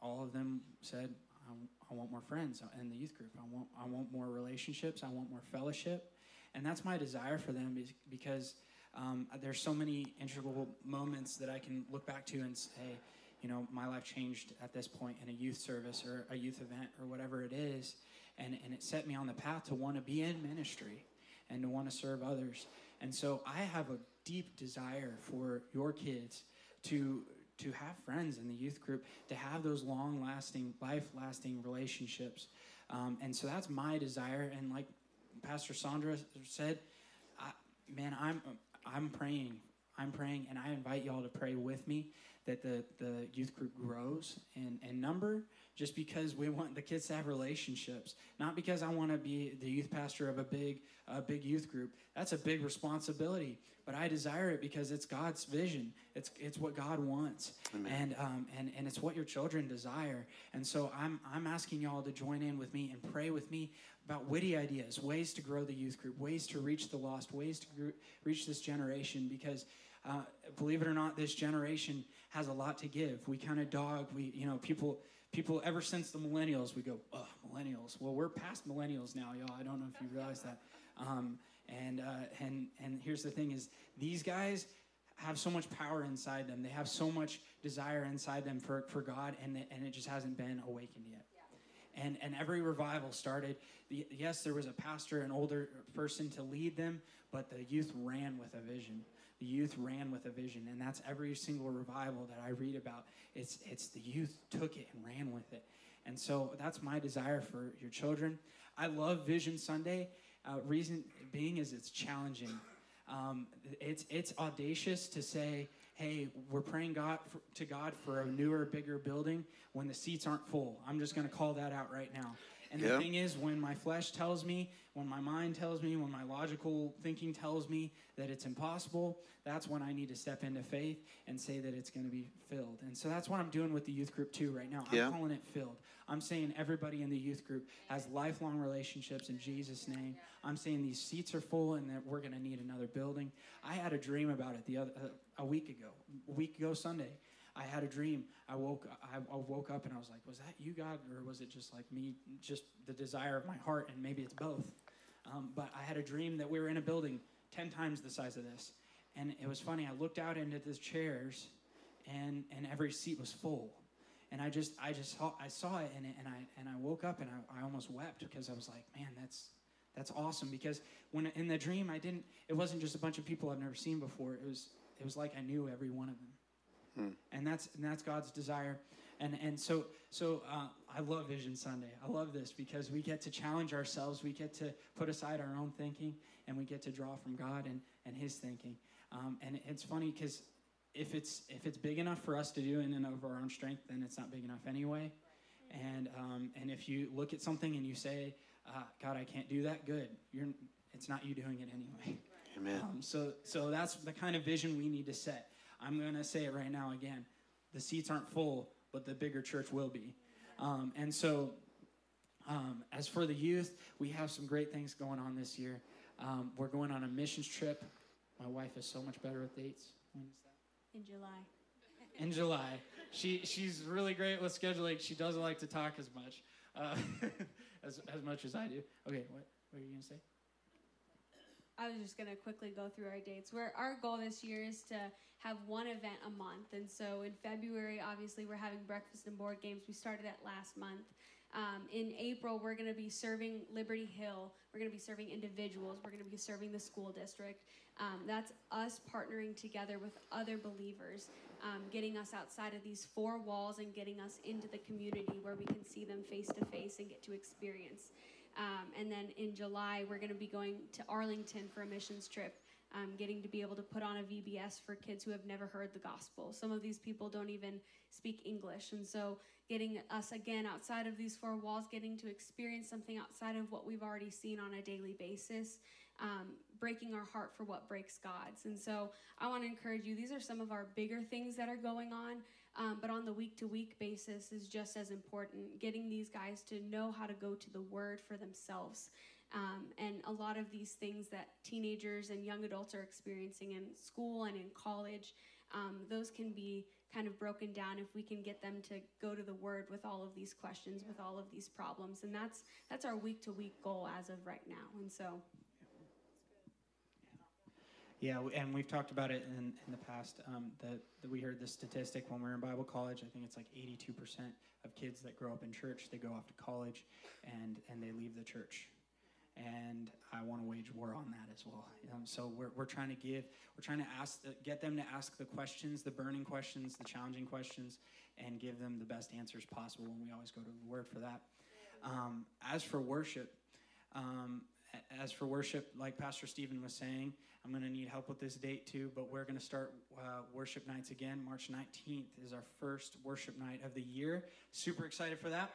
all of them said, I, I want more friends in the youth group. I want I want more relationships. I want more fellowship, and that's my desire for them is because um, there's so many integral moments that I can look back to and say, you know, my life changed at this point in a youth service or a youth event or whatever it is, and and it set me on the path to want to be in ministry and to want to serve others. And so I have a deep desire for your kids to to have friends in the youth group, to have those long lasting, life lasting relationships. Um, and so that's my desire. And like Pastor Sandra said, I, man, I'm, I'm praying. I'm praying, and I invite y'all to pray with me that the, the youth group grows in, in number just because we want the kids to have relationships, not because I want to be the youth pastor of a big, a big youth group. That's a big responsibility, but I desire it because it's God's vision. It's it's what God wants, and um, and and it's what your children desire. And so I'm I'm asking y'all to join in with me and pray with me about witty ideas, ways to grow the youth group, ways to reach the lost, ways to gr- reach this generation because. Uh, believe it or not, this generation has a lot to give. We kind of dog. We, you know, people, people. Ever since the millennials, we go, oh, millennials. Well, we're past millennials now, y'all. I don't know if you realize that. Um, and uh, and and here's the thing: is these guys have so much power inside them. They have so much desire inside them for, for God, and it, and it just hasn't been awakened yet. And and every revival started. Yes, there was a pastor, an older person to lead them, but the youth ran with a vision the youth ran with a vision and that's every single revival that i read about. It's it's the youth took it and ran with it. And so that's my desire for your children. I love vision sunday. Uh, reason being is it's challenging. Um, it's it's audacious to say hey we're praying god for, to god for a newer bigger building when the seats aren't full. I'm just going to call that out right now. And the thing is, when my flesh tells me, when my mind tells me, when my logical thinking tells me that it's impossible, that's when I need to step into faith and say that it's going to be filled. And so that's what I'm doing with the youth group too right now. I'm calling it filled. I'm saying everybody in the youth group has lifelong relationships in Jesus' name. I'm saying these seats are full and that we're going to need another building. I had a dream about it the other uh, a week ago, a week ago Sunday. I had a dream. I woke I, I, woke up and I was like, was that you, God, or was it just like me, just the desire of my heart? And maybe it's both. Um, but I had a dream that we were in a building ten times the size of this, and it was funny. I looked out into the chairs, and and every seat was full. And I just I just saw I saw it and, and I and I woke up and I, I almost wept because I was like, man, that's that's awesome because when in the dream I didn't it wasn't just a bunch of people I've never seen before. It was it was like I knew every one of them. Hmm. And that's and that's God's desire. And and so so uh, I love Vision Sunday. I love this because we get to challenge ourselves. We get to put aside our own thinking, and we get to draw from God and and His thinking. Um, and it's funny because if it's if it's big enough for us to do in and of our own strength, then it's not big enough anyway. And um, and if you look at something and you say, uh, God, I can't do that, good. You're it's not you doing it anyway. Amen. Um, so so that's the kind of vision we need to set. I'm going to say it right now again. The seats aren't full, but the bigger church will be. Um, and so, um, as for the youth, we have some great things going on this year. Um, we're going on a missions trip. My wife is so much better with dates. When is that? In July. in July. She she's really great with scheduling. She doesn't like to talk as much, uh, [laughs] as as much as I do. Okay, what what are you gonna say? I was just gonna quickly go through our dates. Where our goal this year is to have one event a month, and so in February, obviously, we're having breakfast and board games. We started that last month. Um, in April, we're going to be serving Liberty Hill. We're going to be serving individuals. We're going to be serving the school district. Um, that's us partnering together with other believers, um, getting us outside of these four walls and getting us into the community where we can see them face to face and get to experience. Um, and then in July, we're going to be going to Arlington for a missions trip um, getting to be able to put on a VBS for kids who have never heard the gospel. Some of these people don't even speak English. And so, getting us again outside of these four walls, getting to experience something outside of what we've already seen on a daily basis, um, breaking our heart for what breaks God's. And so, I want to encourage you, these are some of our bigger things that are going on. Um, but on the week to week basis is just as important. Getting these guys to know how to go to the Word for themselves. Um, and a lot of these things that teenagers and young adults are experiencing in school and in college, um, those can be kind of broken down if we can get them to go to the Word with all of these questions, with all of these problems. And that's that's our week to week goal as of right now. And so. Yeah, and we've talked about it in, in the past. Um, that, that we heard the statistic when we were in Bible college. I think it's like 82% of kids that grow up in church, they go off to college and, and they leave the church and I want to wage war on that as well. Um, so we're, we're trying to give, we're trying to ask, get them to ask the questions, the burning questions, the challenging questions, and give them the best answers possible. And we always go to the Word for that. Um, as for worship, um, as for worship, like Pastor Stephen was saying, I'm going to need help with this date too. But we're going to start uh, worship nights again. March 19th is our first worship night of the year. Super excited for that.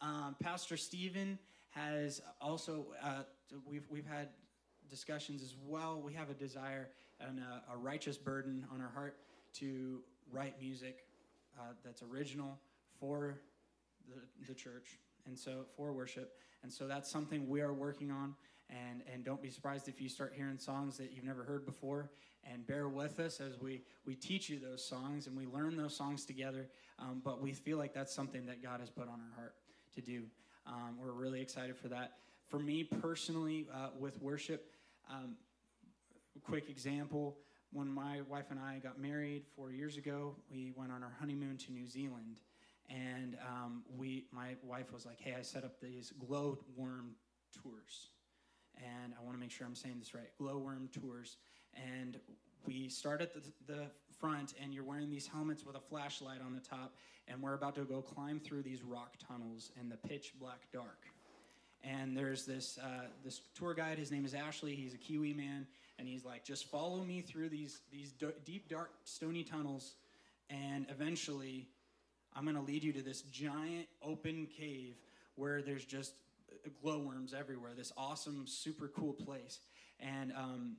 Um, Pastor Stephen has also uh, we've we've had discussions as well. We have a desire and a, a righteous burden on our heart to write music uh, that's original for the, the church and so for worship and so that's something we are working on and and don't be surprised if you start hearing songs that you've never heard before and bear with us as we we teach you those songs and we learn those songs together um, but we feel like that's something that god has put on our heart to do um, we're really excited for that. For me personally, uh, with worship, um, quick example when my wife and I got married four years ago, we went on our honeymoon to New Zealand. And um, we, my wife was like, hey, I set up these glow worm tours. And I want to make sure I'm saying this right glowworm tours. And we start at the, the front, and you're wearing these helmets with a flashlight on the top, and we're about to go climb through these rock tunnels in the pitch black dark. And there's this uh, this tour guide. His name is Ashley. He's a Kiwi man, and he's like, "Just follow me through these these deep, dark, stony tunnels, and eventually, I'm going to lead you to this giant open cave where there's just glowworms everywhere. This awesome, super cool place." And um,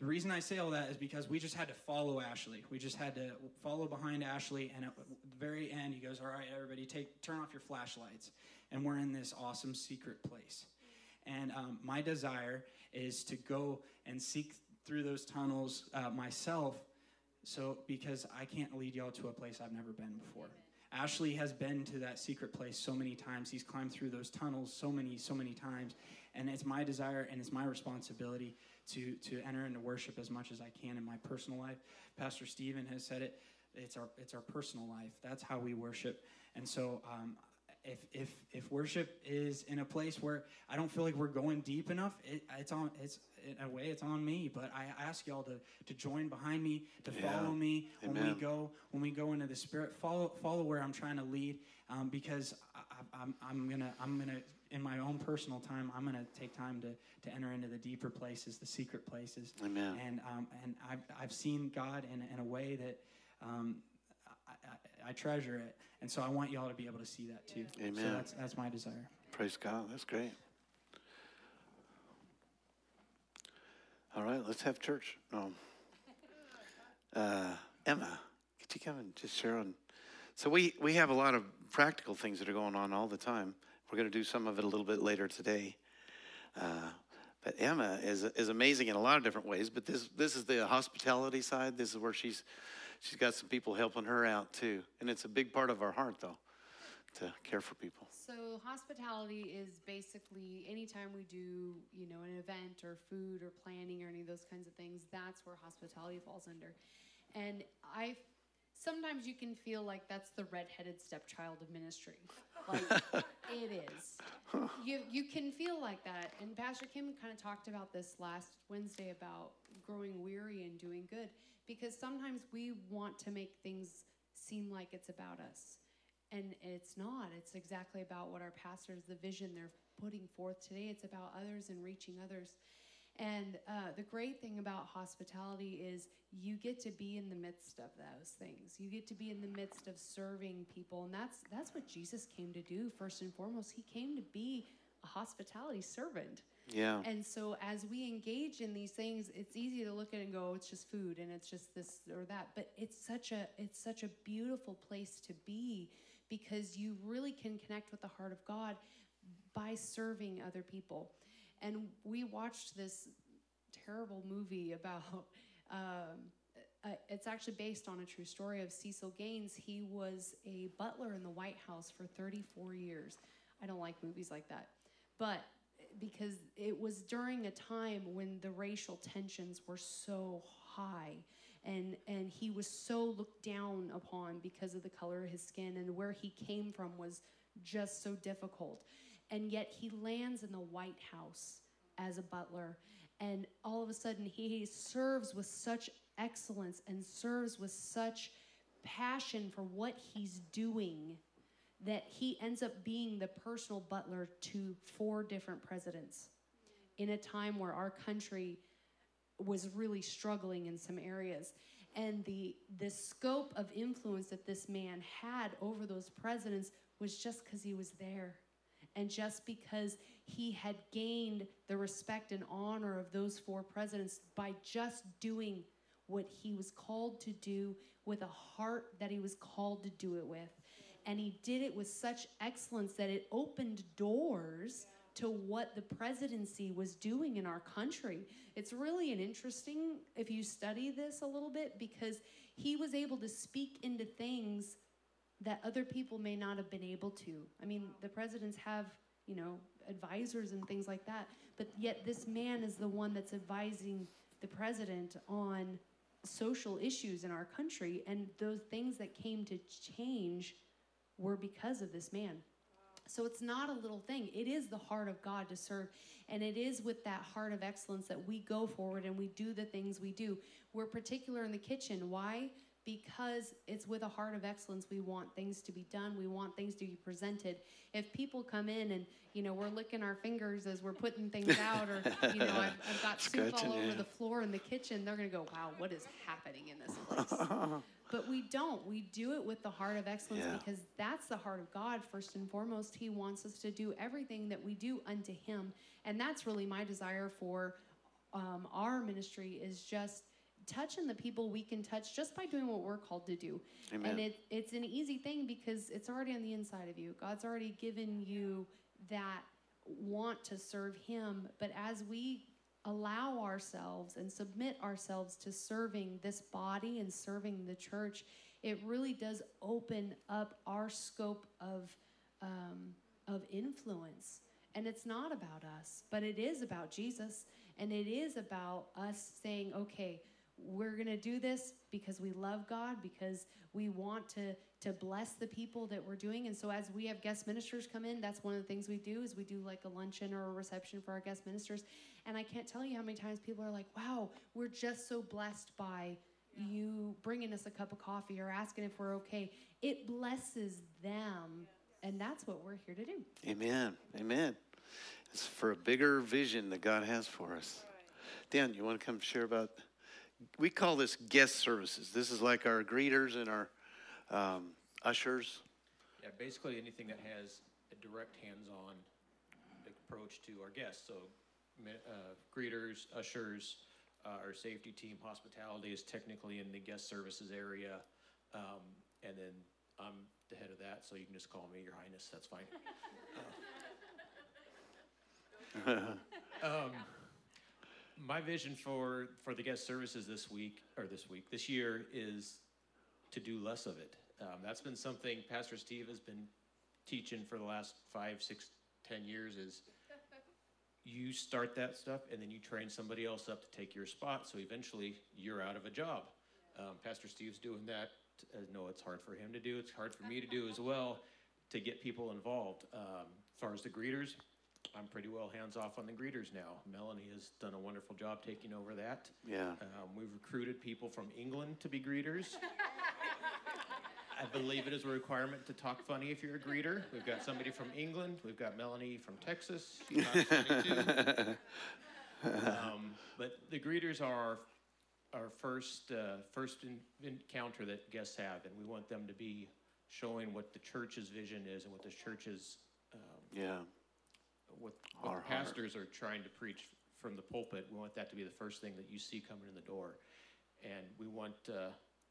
the reason I say all that is because we just had to follow Ashley. We just had to follow behind Ashley, and at the very end, he goes, "All right, everybody, take turn off your flashlights," and we're in this awesome secret place. And um, my desire is to go and seek through those tunnels uh, myself, so because I can't lead y'all to a place I've never been before. Ashley has been to that secret place so many times. He's climbed through those tunnels so many, so many times. And it's my desire and it's my responsibility to, to enter into worship as much as I can in my personal life. Pastor Stephen has said it. It's our, it's our personal life. That's how we worship. And so um, if, if, if worship is in a place where I don't feel like we're going deep enough, it, it's on, it's in a way it's on me, but I ask y'all to, to join behind me, to yeah. follow me Amen. when we go, when we go into the spirit, follow, follow where I'm trying to lead, um, because I, I'm, I'm gonna, I'm gonna in my own personal time, I'm going to take time to, to enter into the deeper places, the secret places. Amen. And, um, and I've, I've seen God in, in a way that um, I, treasure it. And so I want y'all to be able to see that too. Amen. So that's, that's my desire. Praise God. That's great. All right, let's have church. Um, uh, Emma, could you come and just share on? So we, we have a lot of practical things that are going on all the time. We're going to do some of it a little bit later today. Uh, but Emma is, is amazing in a lot of different ways. But this this is the hospitality side. This is where she's she's got some people helping her out too. And it's a big part of our heart, though, to care for people. So hospitality is basically anytime we do, you know, an event or food or planning or any of those kinds of things, that's where hospitality falls under. And I sometimes you can feel like that's the redheaded stepchild of ministry. Like [laughs] it is. You you can feel like that. And Pastor Kim kind of talked about this last Wednesday about growing weary and doing good because sometimes we want to make things seem like it's about us. And it's not. It's exactly about what our pastors, the vision they're putting forth today. It's about others and reaching others. And uh, the great thing about hospitality is you get to be in the midst of those things. You get to be in the midst of serving people, and that's that's what Jesus came to do first and foremost. He came to be a hospitality servant. Yeah. And so as we engage in these things, it's easy to look at it and go, oh, it's just food and it's just this or that. But it's such a it's such a beautiful place to be because you really can connect with the heart of God by serving other people. And we watched this terrible movie about [laughs] um, uh, it's actually based on a true story of Cecil Gaines. He was a butler in the White House for 34 years. I don't like movies like that. But because it was during a time when the racial tensions were so high and and he was so looked down upon because of the color of his skin and where he came from was just so difficult. And yet he lands in the white house as a butler and all of a sudden he serves with such excellence and serves with such passion for what he's doing that he ends up being the personal butler to four different presidents in a time where our country was really struggling in some areas. And the the scope of influence that this man had over those presidents was just because he was there. And just because he had gained the respect and honor of those four presidents by just doing what he was called to do with a heart that he was called to do it with and he did it with such excellence that it opened doors to what the presidency was doing in our country. It's really an interesting if you study this a little bit because he was able to speak into things that other people may not have been able to. I mean, the presidents have, you know, advisors and things like that, but yet this man is the one that's advising the president on social issues in our country and those things that came to change were because of this man. So it's not a little thing. It is the heart of God to serve. And it is with that heart of excellence that we go forward and we do the things we do. We're particular in the kitchen. Why? Because it's with a heart of excellence. We want things to be done. We want things to be presented. If people come in and, you know, we're licking our fingers as we're putting things out, or, you know, I've, I've got [laughs] soup all over yeah. the floor in the kitchen, they're going to go, wow, what is happening in this place? [laughs] But we don't. We do it with the heart of excellence Yeah. because that's the heart of God, first and foremost. He wants us to do everything that we do unto Him. And that's really my desire for um, our ministry is just touching the people we can touch just by doing what we're called to do. Amen. And it, it's an easy thing because it's already on the inside of you. God's already given you that want to serve Him. But as we allow ourselves and submit ourselves to serving this body and serving the church, it really does open up our scope of um, of influence. And it's not about us, but it is about Jesus, and it is about us saying, "Okay, we're going to do this because we love God, because we want to to bless the people that we're doing. And so as we have guest ministers come in, that's one of the things we do is we do like a luncheon or a reception for our guest ministers. And I can't tell you how many times people are like, "Wow, we're just so blessed by you bringing us a cup of coffee or asking if we're okay." It blesses them, and that's what we're here to do. Amen. Amen. It's for a bigger vision that God has for us. Dan, you want to come share about? We call this guest services. This is like our greeters and our um, ushers. Yeah, basically anything that has a direct hands-on approach to our guests. So, uh, greeters, ushers, uh, our safety team, hospitality is technically in the guest services area. Um, and then I'm the head of that, so you can just call me Your Highness, that's fine. [laughs] Um, [laughs] my vision for, for the guest services this week, or this week, this year is to do less of it. Um, that's been something Pastor Steve has been teaching for the last five, six, ten years is [laughs] you start that stuff and then you train somebody else up to take your spot. So eventually you're out of a job. Um, Pastor Steve's doing that. I know it's hard for him to do. It's hard for me to do as well to get people involved. Um, as far as the greeters, I'm pretty well hands off on the greeters now. Melanie has done a wonderful job taking over that. Yeah. Um, we've recruited people from England to be greeters. I believe it is a requirement to talk funny if you're a greeter. We've got somebody from England. We've got Melanie from Texas. She's not funny too. Um, but the greeters are our, our first uh, first in, encounter that guests have, and we want them to be showing what the church's vision is and what the church's um, Yeah. What, what Our the heart. pastors are trying to preach from the pulpit. We want that to be the first thing that you see coming in the door. And we want uh,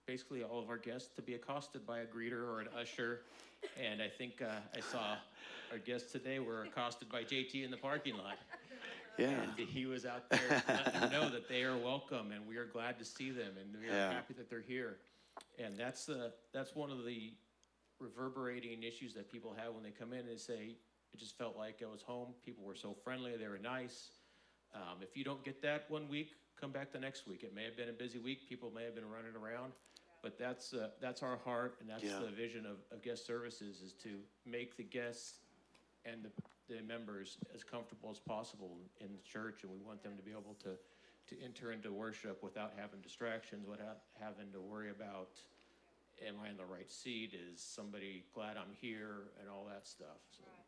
basically all of our guests to be accosted by a greeter or an usher. And I think uh, I saw our guests today were accosted by JT in the parking lot. Yeah. And he was out there letting them know that they are welcome and we are glad to see them and we are Yeah. happy that they're here. And that's the that's one of the reverberating issues that people have when they come in and say, it just felt like I was home. People were so friendly, they were nice. Um, if you don't get that one week, come back the next week. It may have been a busy week, people may have been running around, but that's uh, that's our heart and that's Yeah. the vision of, of guest services is to make the guests and the, the members as comfortable as possible in the church, and we want them to be able to to enter into worship without having distractions, without having to worry about am I in the right seat? Is somebody glad I'm here? And all that stuff. So, uh,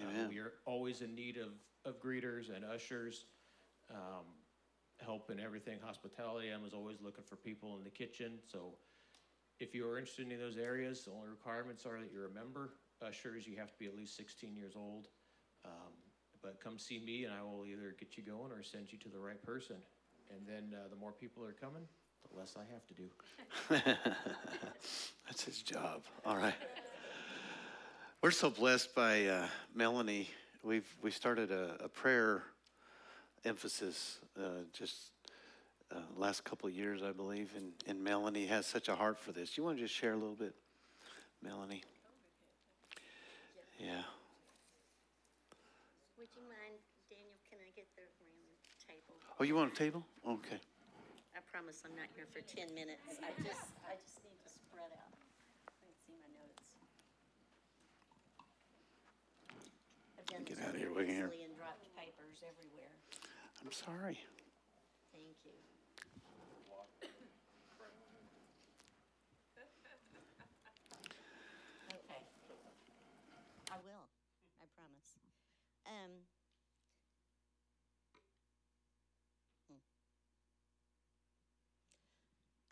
Amen. we are always in need of, of greeters and ushers, um, help in everything hospitality. I was always looking for people in the kitchen. So, if you are interested in those areas, the only requirements are that you're a member. Ushers, you have to be at least 16 years old. Um, but come see me, and I will either get you going or send you to the right person. And then uh, the more people are coming, the less I have to do. [laughs] That's his job. All right. We're so blessed by uh, Melanie. We've we started a, a prayer emphasis uh, just uh, last couple of years, I believe, and, and Melanie has such a heart for this. You want to just share a little bit, Melanie? Yeah. Would you mind, Daniel, can I get the round table? Oh, you want a table? Okay. I promise I'm not here for ten minutes. I just, I just need to spread out. I can see my notes. Done Get out of here, really we can hear. easily and dropped papers everywhere. I'm sorry. Thank you. Okay. I will, I promise. Um. hmm.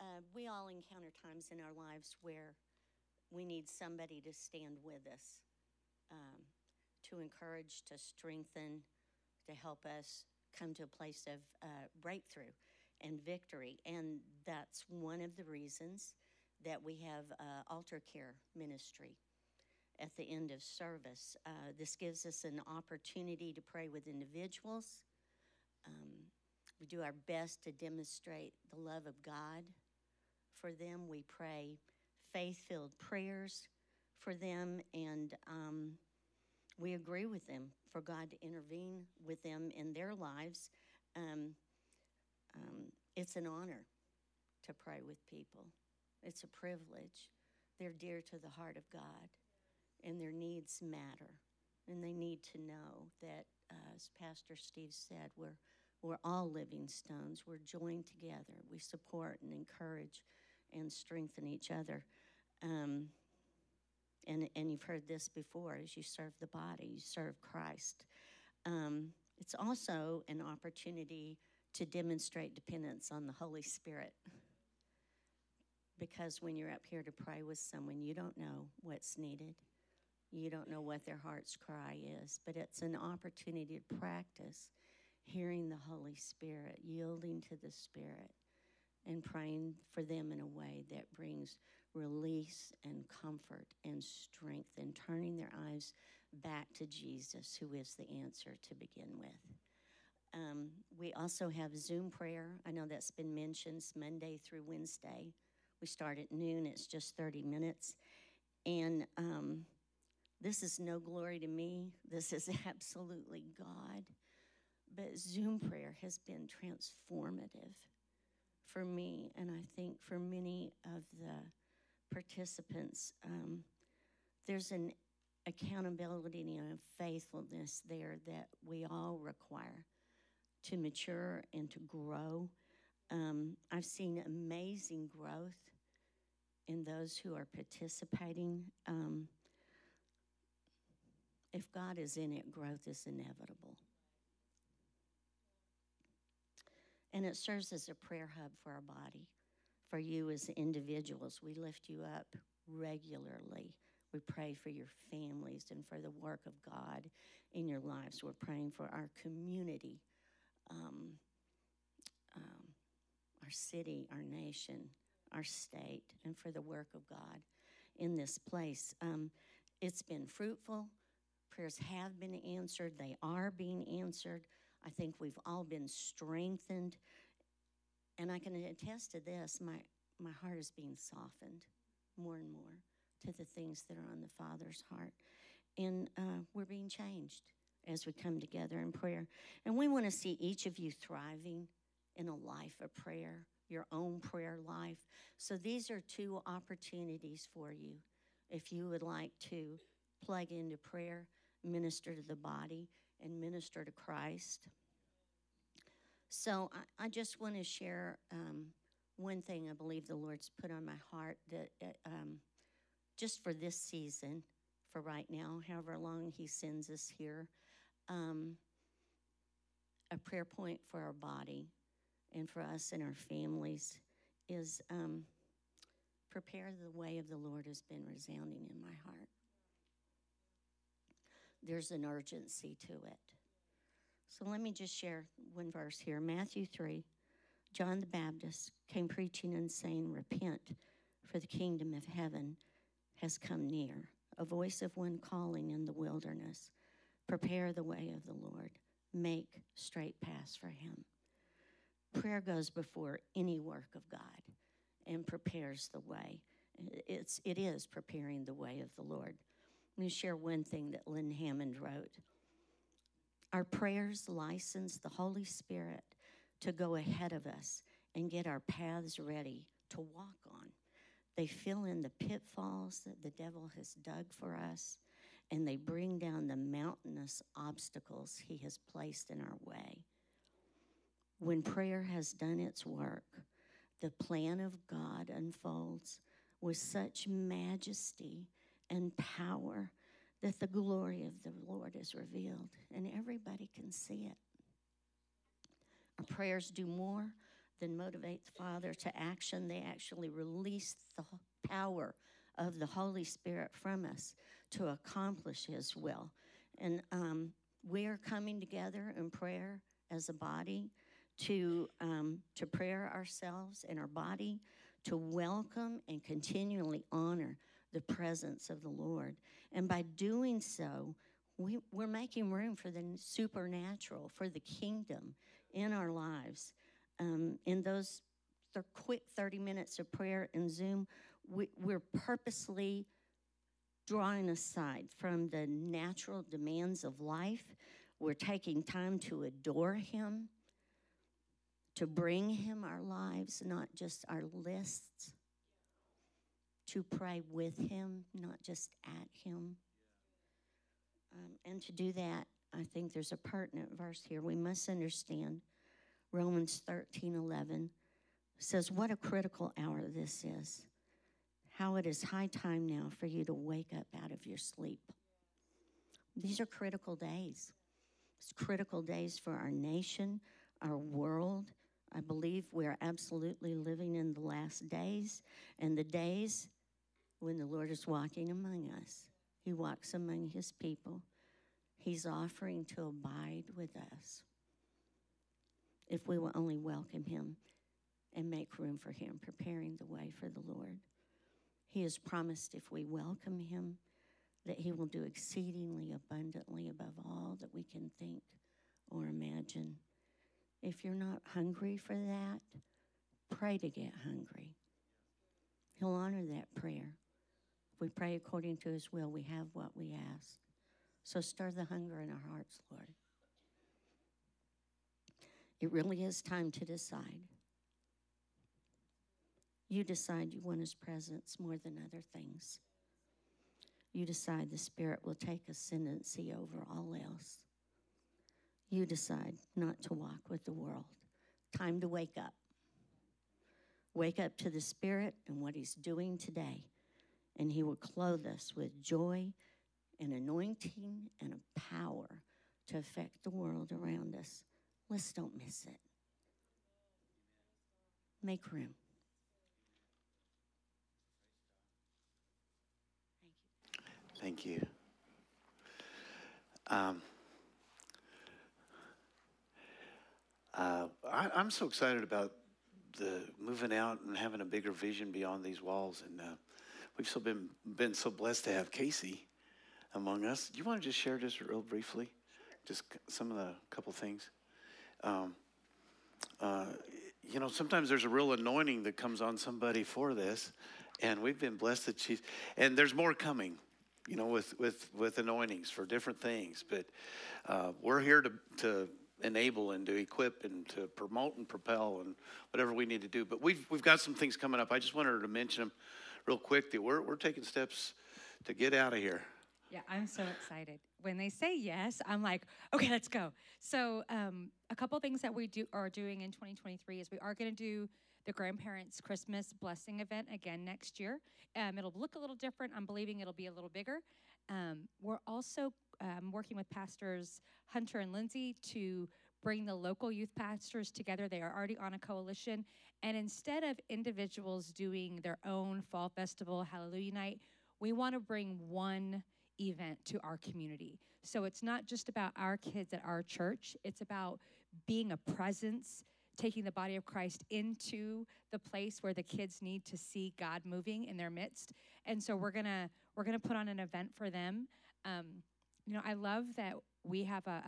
Uh, we all encounter times in our lives where we need somebody to stand with us, um, to encourage, to strengthen, to help us come to a place of uh, breakthrough and victory. And that's one of the reasons that we have uh, altar care ministry at the end of service. Uh, this gives us an opportunity to pray with individuals. Um, we do our best to demonstrate the love of God for them. We pray faith filled prayers for them, and um, we agree with them for God to intervene with them in their lives. Um, um, it's an honor to pray with people, it's a privilege. They're dear to the heart of God, and their needs matter. And they need to know that, uh, as Pastor Steve said, we're, we're all living stones. We're joined together. We support and encourage and strengthen each other. Um, and, and you've heard this before as you serve the body, you serve Christ. Um, it's also an opportunity to demonstrate dependence on the Holy Spirit. Because when you're up here to pray with someone, you don't know what's needed. You don't know what their heart's cry is, but it's an opportunity to practice hearing the Holy Spirit, yielding to the Spirit, and praying for them in a way that brings release and comfort and strength and turning their eyes back to Jesus, who is the answer to begin with. Um, we also have Zoom prayer. I know that's been mentioned Monday through Wednesday. We start at noon, it's just 30 minutes. And um, this is no glory to me, this is [laughs] absolutely God. But Zoom prayer has been transformative for me, and I think for many of the participants. Um, there's an accountability and a faithfulness there that we all require to mature and to grow. Um, I've seen amazing growth in those who are participating. Um, if God is in it, growth is inevitable. And it serves as a prayer hub for our body, for you as individuals. We lift you up regularly. We pray for your families and for the work of God in your lives. We're praying for our community, um, um, our city, our nation, our state, and for the work of God in this place. Um, it's been fruitful. Prayers have been answered, they are being answered. I think we've all been strengthened. And I can attest to this my, my heart is being softened more and more to the things that are on the Father's heart. And uh, we're being changed as we come together in prayer. And we want to see each of you thriving in a life of prayer, your own prayer life. So these are two opportunities for you. If you would like to plug into prayer, minister to the body, and minister to Christ. So I, I just want to share um, one thing I believe the Lord's put on my heart that uh, um, just for this season, for right now, however long He sends us here, um, a prayer point for our body and for us and our families is um, prepare the way of the Lord has been resounding in my heart there's an urgency to it. So let me just share one verse here Matthew 3. John the Baptist came preaching and saying, Repent, for the kingdom of heaven has come near. A voice of one calling in the wilderness, Prepare the way of the Lord, make straight paths for him. Prayer goes before any work of God and prepares the way. It's, it is preparing the way of the Lord. Let me share one thing that Lynne Hammond wrote. Our prayers license the Holy Spirit to go ahead of us and get our paths ready to walk on. They fill in the pitfalls that the devil has dug for us, and they bring down the mountainous obstacles he has placed in our way. When prayer has done its work, the plan of God unfolds with such majesty and power that the glory of the Lord is revealed and everybody can see it. Our prayers do more than motivate the Father to action, they actually release the power of the Holy Spirit from us to accomplish His will. And um, we are coming together in prayer as a body to, um, to prayer ourselves and our body to welcome and continually honor the presence of the Lord. And by doing so, we, we're making room for the supernatural, for the kingdom in our lives. Um, in those th- quick 30 minutes of prayer in Zoom, we, we're purposely drawing aside from the natural demands of life. We're taking time to adore Him, to bring Him our lives, not just our lists to pray with him, not just at him. Um, and to do that, I think there's a pertinent verse here. We must understand Romans 13 11 says, What a critical hour this is. How it is high time now for you to wake up out of your sleep. These are critical days. It's critical days for our nation, our world. I believe we're absolutely living in the last days, and the days when the Lord is walking among us. He walks among his people. He's offering to abide with us if we will only welcome him and make room for him, preparing the way for the Lord. He has promised if we welcome him, that he will do exceedingly abundantly above all that we can think or imagine. If you're not hungry for that, pray to get hungry. He'll honor that prayer. We pray according to His will, we have what we ask. So stir the hunger in our hearts, Lord. It really is time to decide. You decide you want His presence more than other things. You decide the Spirit will take ascendancy over all else. You decide not to walk with the world. Time to wake up. Wake up to the Spirit and what He's doing today. And He will clothe us with joy and anointing and a power to affect the world around us. Let's don't miss it. Make room. Thank you. Um, uh, I, I'm so excited about the moving out and having a bigger vision beyond these walls, and uh, we've so been been so blessed to have Casey among us. Do you want to just share just real briefly, just some of the couple things? Um, uh, you know, sometimes there's a real anointing that comes on somebody for this, and we've been blessed that she's, and there's more coming. You know, with with with anointings for different things, but uh, we're here to to enable and to equip and to promote and propel and whatever we need to do. But we've we've got some things coming up. I just wanted to mention them real quick that we're we're taking steps to get out of here. Yeah, I'm so excited. When they say yes, I'm like, okay, let's go. So, um, a couple things that we do are doing in 2023 is we are going to do the grandparents Christmas blessing event again next year. Um, it'll look a little different. I'm believing it'll be a little bigger. Um, we're also um, working with pastors Hunter and Lindsay to bring the local youth pastors together. They are already on a coalition. And instead of individuals doing their own fall festival, Hallelujah Night, we want to bring one event to our community. So it's not just about our kids at our church, it's about being a presence, taking the body of Christ into the place where the kids need to see God moving in their midst. And so we're going to we're going to put on an event for them. Um, you know, I love that we have a,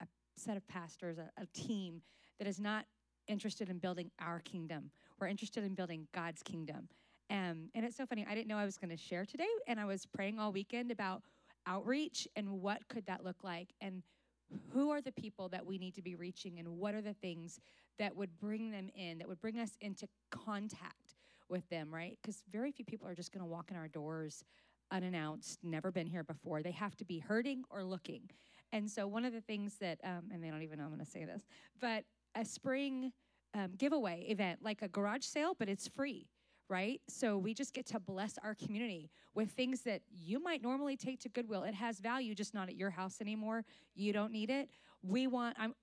a, a set of pastors, a, a team that is not interested in building our kingdom. We're interested in building God's kingdom. Um, and it's so funny. I didn't know I was going to share today, and I was praying all weekend about outreach and what could that look like, and who are the people that we need to be reaching, and what are the things that would bring them in, that would bring us into contact with them, right? Because very few people are just going to walk in our doors unannounced, never been here before. They have to be hurting or looking. And so, one of the things that, um, and they don't even know I'm going to say this, but a spring um, giveaway event, like a garage sale, but it's free right? So we just get to bless our community with things that you might normally take to Goodwill. It has value, just not at your house anymore. You don't need it. We want, I'm,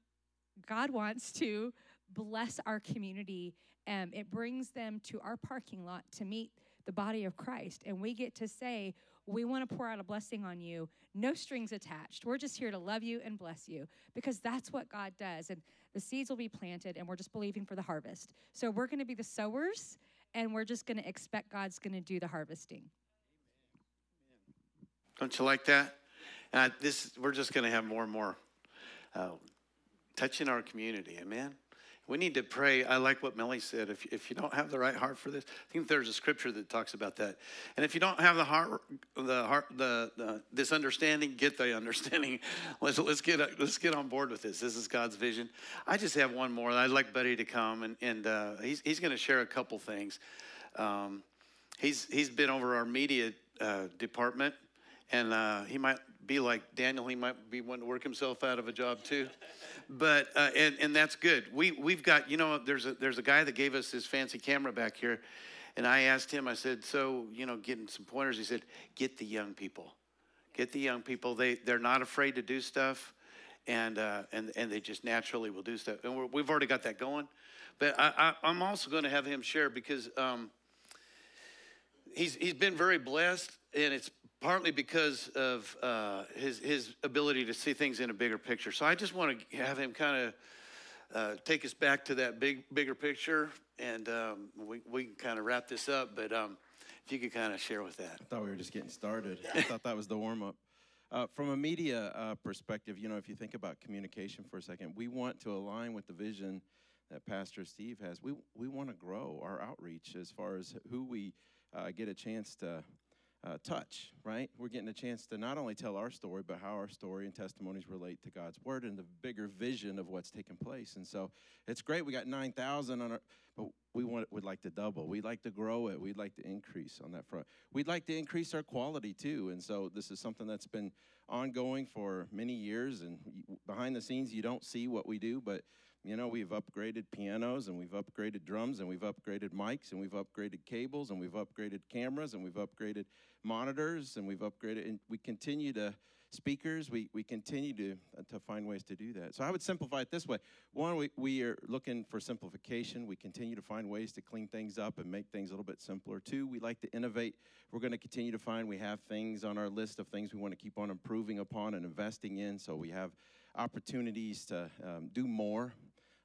God wants to bless our community. Um, it brings them to our parking lot to meet the body of Christ. And we get to say, we want to pour out a blessing on you, no strings attached. We're just here to love you and bless you because that's what God does. And the seeds will be planted, and we're just believing for the harvest. So we're going to be the sowers and we're just going to expect God's going to do the harvesting. Don't you like that? Uh, this we're just going to have more and more uh, touching our community. Amen. We need to pray. I like what Millie said. If, if you don't have the right heart for this, I think there's a scripture that talks about that. And if you don't have the heart, the heart, the, the this understanding, get the understanding. [laughs] Let's let's get let's get on board with this. This is God's vision. I just have one more. I'd like Buddy to come and and uh, he's he's going to share a couple things. Um, he's he's been over our media uh, department, and uh, he might be like Daniel. He might be wanting to work himself out of a job too but uh, and and that's good. We we've got you know there's a there's a guy that gave us his fancy camera back here, and I asked him. I said, so you know, getting some pointers. He said, get the young people, get the young people. They they're not afraid to do stuff, and uh, and and they just naturally will do stuff. And we have already got that going, but I, I am also going to have him share because. Um, he's he's been very blessed, and it's partly because of uh, his, his ability to see things in a bigger picture. So I just want to have him kind of uh, take us back to that big, bigger picture, and um, we, we can kind of wrap this up. But um, if you could kind of share with that. I thought we were just getting started. I thought that was the warm up. Uh, from a media uh, perspective, you know, if you think about communication for a second, we want to align with the vision that Pastor Steve has. We, we want to grow our outreach as far as who we uh, get a chance to uh, touch, right? We're getting a chance to not only tell our story, but how our story and testimonies relate to God's word and the bigger vision of what's taking place. And so it's great. We got 9,000 on our, but we want, We'd like to double. We'd like to grow it. We'd like to increase on that front. We'd like to increase our quality too. And so this is something that's been ongoing for many years. And behind the scenes, you don't see what we do, but you know, we've upgraded pianos and we've upgraded drums and we've upgraded mics and we've upgraded cables and we've upgraded cameras and we've upgraded monitors and we've upgraded and we continue to speakers we, we continue to, uh, to find ways to do that. So i would simplify it this way. One we, we are looking for simplification. We continue to find ways to clean things up and make things a little bit simpler. Two we like to innovate. We're going to continue to find we have things on our list of things we want to keep on improving upon and investing in so we have opportunities to um, do more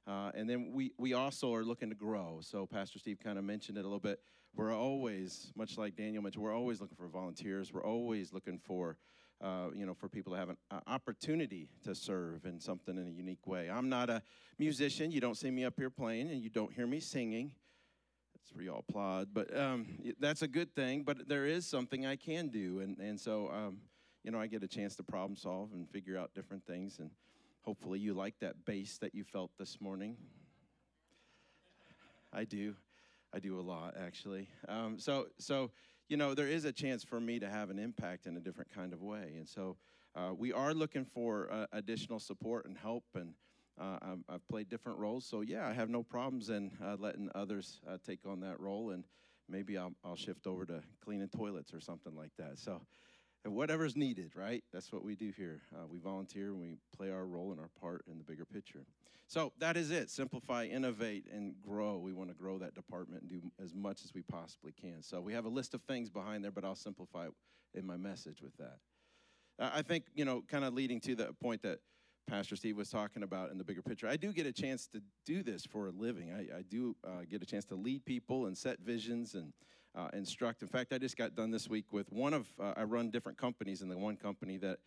uh, and then we, we also are looking to grow. So Pastor Steve kind of mentioned it a little bit. We're always, much like Daniel mentioned, we're always looking for volunteers. We're always looking for, uh, you know, for people to have an uh, opportunity to serve in something in a unique way. I'm not a musician. You don't see me up here playing, and you don't hear me singing. That's where y'all applaud, but um, that's a good thing. But there is something I can do, and and so um, you know, I get a chance to problem solve and figure out different things and Hopefully, you like that bass that you felt this morning. I do. I do a lot, actually. Um, so, so you know, there is a chance for me to have an impact in a different kind of way, and so uh, we are looking for uh, additional support and help. And uh, i have played different roles, so yeah, I have no problems in uh, letting others uh, take on that role, and maybe I'll, I'll shift over to cleaning toilets or something like that. So whatever's needed, right? That's what we do here. Uh, we volunteer and we play our role and our part in the bigger picture. So that is it. Simplify, innovate, and grow. We want to grow that department and do as much as we possibly can. So we have a list of things behind there, but I'll simplify in my message with that. I think, you know, kind of leading to the point that Pastor Steve was talking about in the bigger picture. I do get a chance to do this for a living. I, I do uh, get a chance to lead people and set visions and uh, instruct. In fact, I just got done this week with one of, uh, I run different companies, and the one company that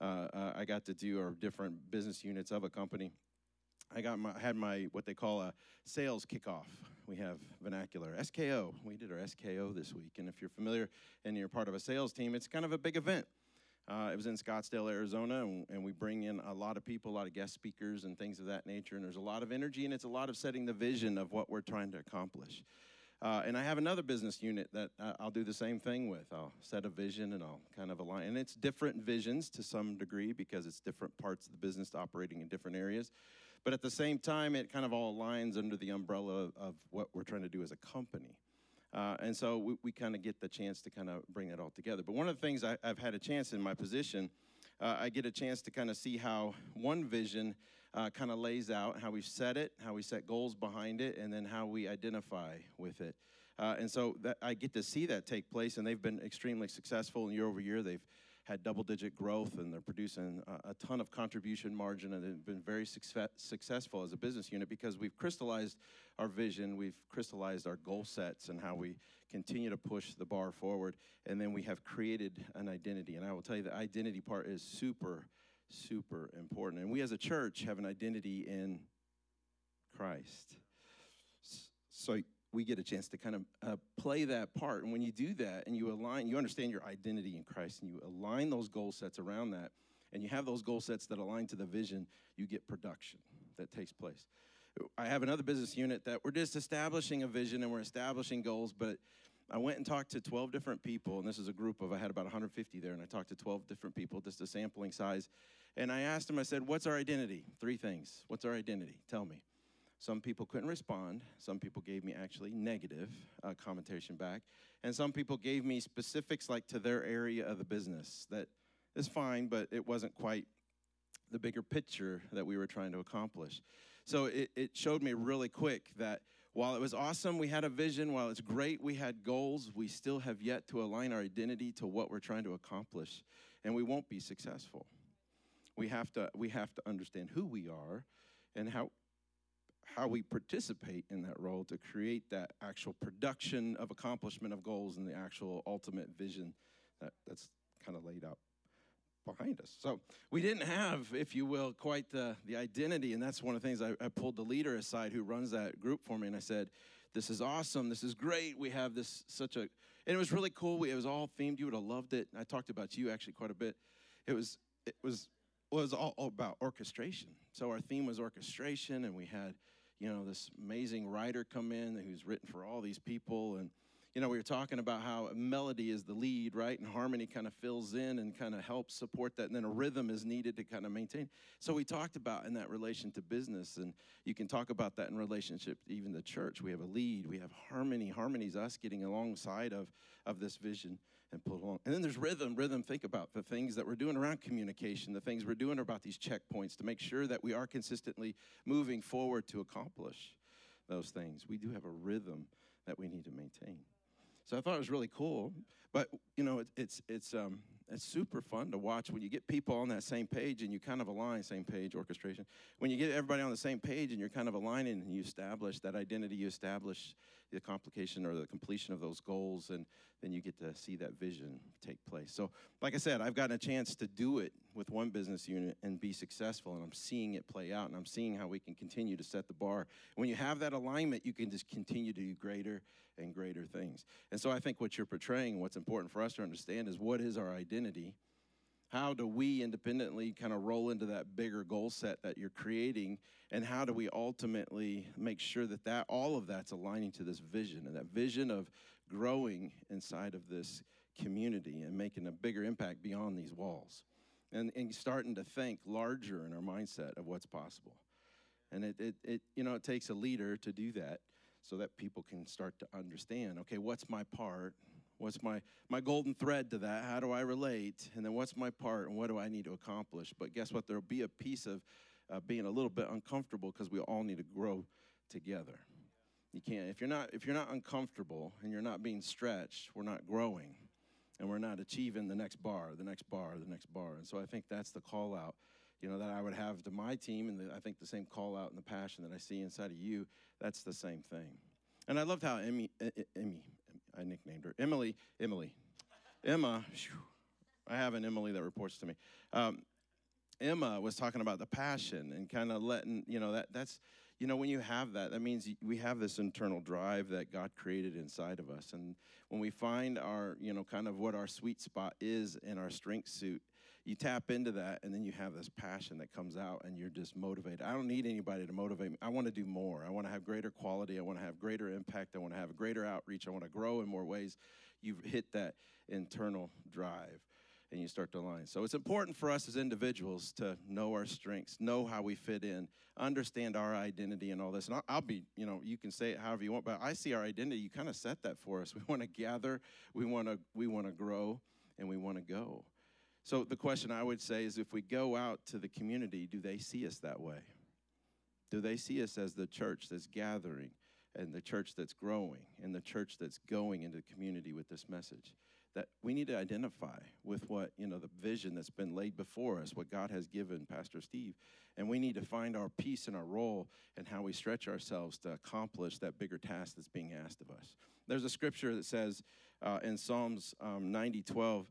uh, uh, I got to do are different business units of a company. I got my, had my, what they call a sales kickoff. We have vernacular, SKO. We did our SKO this week. And if you're familiar and you're part of a sales team, it's kind of a big event. Uh, it was in Scottsdale, Arizona, and, and, we bring in a lot of people, a lot of guest speakers, and things of that nature. And there's a lot of energy, and it's a lot of setting the vision of what we're trying to accomplish. Uh, and I have another business unit that I'll do the same thing with. I'll set a vision and I'll kind of align. And it's different visions to some degree because it's different parts of the business operating in different areas. But at the same time, it kind of all aligns under the umbrella of, of what we're trying to do as a company. Uh, and so we, we kind of get the chance to kind of bring it all together. But one of the things I, have had a chance in my position, uh, I get a chance to kind of see how one vision uh, kind of lays out how we set it, how we set goals behind it, and then how we identify with it. Uh, and so that, I get to see that take place, and they've been extremely successful. And year over year, they've had double digit growth, and they're producing a, a ton of contribution margin, and they've been very success, successful as a business unit because we've crystallized our vision, we've crystallized our goal sets, and how we continue to push the bar forward. And then we have created an identity. And I will tell you the identity part is super super important. And we as a church have an identity in Christ. So we get a chance to kind of uh, play that part. And when you do that and you align, you understand your identity in Christ and you align those goal sets around that, and you have those goal sets that align to the vision, you get production that takes place. I have another business unit that we're just establishing a vision and we're establishing goals, but I went and talked to 12 different people, and this is a group of, I had about 150 there, and I talked to 12 different people, just a sampling size. And I asked them, I said, What's our identity? Three things. What's our identity? Tell me. Some people couldn't respond. Some people gave me actually negative uh, commentation back. And some people gave me specifics like to their area of the business that is fine, but it wasn't quite the bigger picture that we were trying to accomplish. So it, it showed me really quick that while it was awesome, we had a vision, while it's great, we had goals, we still have yet to align our identity to what we're trying to accomplish, and we won't be successful. We have to, we have to understand who we are and how, how we participate in that role to create that actual production of accomplishment of goals and the actual ultimate vision that, that's kind of laid out behind us. So we didn't have, if you will, quite the, the identity. And that's one of the things I, I pulled the leader aside who runs that group for me. And I said, this is awesome. This is great. We have this such a, and it was really cool. We, it was all themed. You would have loved it. I talked about you actually quite a bit. It was, it was, was all about orchestration. So our theme was orchestration, and we had, you know, this amazing writer come in who's written for all these people, and you know, we were talking about how melody is the lead, right? And harmony kind of fills in and kind of helps support that. And then a rhythm is needed to kind of maintain. So we talked about in that relation to business, and you can talk about that in relationship even the church. We have a lead, we have harmony. Harmony is us getting alongside of, of this vision and pull along. And then there's rhythm. Rhythm, think about the things that we're doing around communication, the things we're doing about these checkpoints to make sure that we are consistently moving forward to accomplish those things. We do have a rhythm that we need to maintain. So I thought it was really cool. But you know, it, it's it's um, it's super fun to watch when you get people on that same page and you kind of align same page orchestration. When you get everybody on the same page and you're kind of aligning and you establish that identity, you establish the complication or the completion of those goals, and then you get to see that vision take place. So, like I said, I've gotten a chance to do it with one business unit and be successful, and I'm seeing it play out, and I'm seeing how we can continue to set the bar. When you have that alignment, you can just continue to do greater and greater things. And so, I think what you're portraying, what's important for us to understand, is what is our identity? How do we independently kind of roll into that bigger goal set that you're creating? And how do we ultimately make sure that that all of that's aligning to this vision and that vision of growing inside of this community and making a bigger impact beyond these walls? And, and starting to think larger in our mindset of what's possible. And it, it, it you know it takes a leader to do that so that people can start to understand okay what's my part What's my, my golden thread to that? How do I relate? And then what's my part and what do I need to accomplish? But guess what? There'll be a piece of uh, being a little bit uncomfortable because we all need to grow together. You can't if you're not if you're not uncomfortable and you're not being stretched, we're not growing, and we're not achieving the next bar, the next bar, the next bar. And so I think that's the call out, you know, that I would have to my team, and the, I think the same call out and the passion that I see inside of you. That's the same thing. And I loved how Emmy, Emmy, I nicknamed her Emily. Emily, Emma. Whew, I have an Emily that reports to me. Um, Emma was talking about the passion and kind of letting you know that that's you know when you have that that means we have this internal drive that God created inside of us and when we find our you know kind of what our sweet spot is in our strength suit you tap into that and then you have this passion that comes out and you're just motivated. I don't need anybody to motivate me. I want to do more. I want to have greater quality. I want to have greater impact. I want to have greater outreach. I want to grow in more ways. You've hit that internal drive and you start to align. So it's important for us as individuals to know our strengths know how we fit in understand our identity and all this. And i'll, I'll be you know you can say it however you want but i see our identity you kind of set that for us. [laughs] We want to gather we want to we want to grow and we want to go so the question I would say is if we go out to the community, do they see us that way? Do they see us as the church that's gathering and the church that's growing and the church that's going into the community with this message? That we need to identify with what, you know, the vision that's been laid before us, what God has given Pastor Steve. And we need to find our piece and our role and how we stretch ourselves to accomplish that bigger task that's being asked of us. There's a scripture that says uh, in Psalms um, 90 12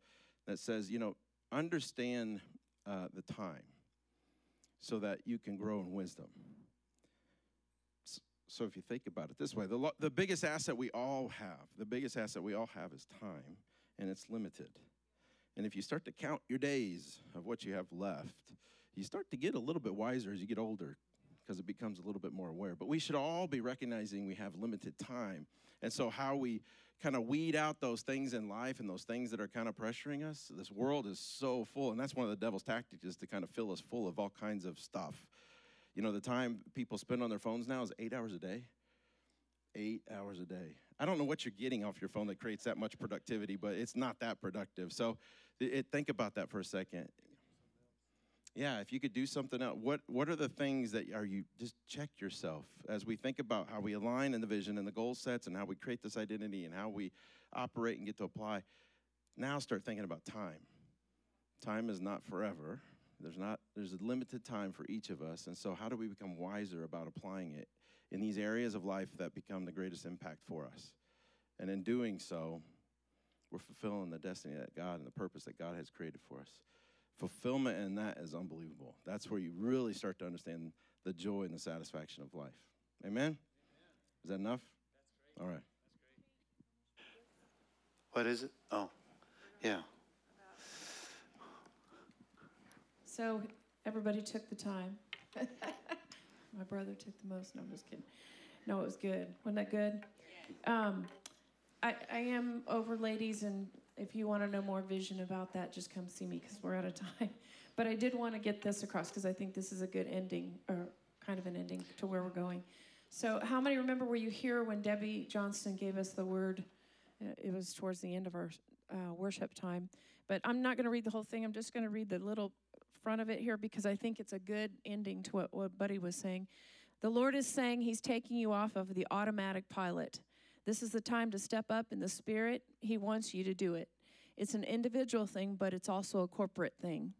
that says, you know, understand uh, the time so that you can grow in wisdom. So, if you think about it this way, the, the biggest asset we all have, the biggest asset we all have is time, and it's limited. And if you start to count your days of what you have left, you start to get a little bit wiser as you get older because it becomes a little bit more aware. But we should all be recognizing we have limited time. And so, how we kind of weed out those things in life and those things that are kind of pressuring us. This world is so full, and that's one of the devil's tactics is to kind of fill us full of all kinds of stuff. You know, the time people spend on their phones now is eight hours a day. Eight hours a day. I don't know what you're getting off your phone that creates that much productivity, but it's not that productive. So it, think about that for a second. Yeah, if you could do something else, what what are the things that are you just check yourself as we think about how we align in the vision and the goal sets and how we create this identity and how we operate and get to apply. Now start thinking about time. Time is not forever. There's not there's a limited time for each of us. And so how do we become wiser about applying it in these areas of life that become the greatest impact for us? And in doing so, we're fulfilling the destiny that God and the purpose that God has created for us fulfillment in that is unbelievable. That's where you really start to understand the joy and the satisfaction of life. Amen? Amen. Is that enough? All right. What is it? Oh, yeah. So everybody took the time. [laughs] My brother took the most. No, I'm just kidding. No, it was good. Wasn't that good? Um, I, I am over, ladies, and if you want to know more vision about that, just come see me because we're out of time. [laughs] But I did want to get this across because I think this is a good ending, or kind of an ending to where we're going. So, how many remember were you here when Debbie Johnston gave us the word? Uh, It was towards the end of our uh, worship time. But I'm not going to read the whole thing. I'm just going to read the little front of it here because I think it's a good ending to what, what Buddy was saying. The Lord is saying He's taking you off of the automatic pilot. This is the time to step up in the Spirit. He wants you to do it. It's an individual thing, but it's also a corporate thing.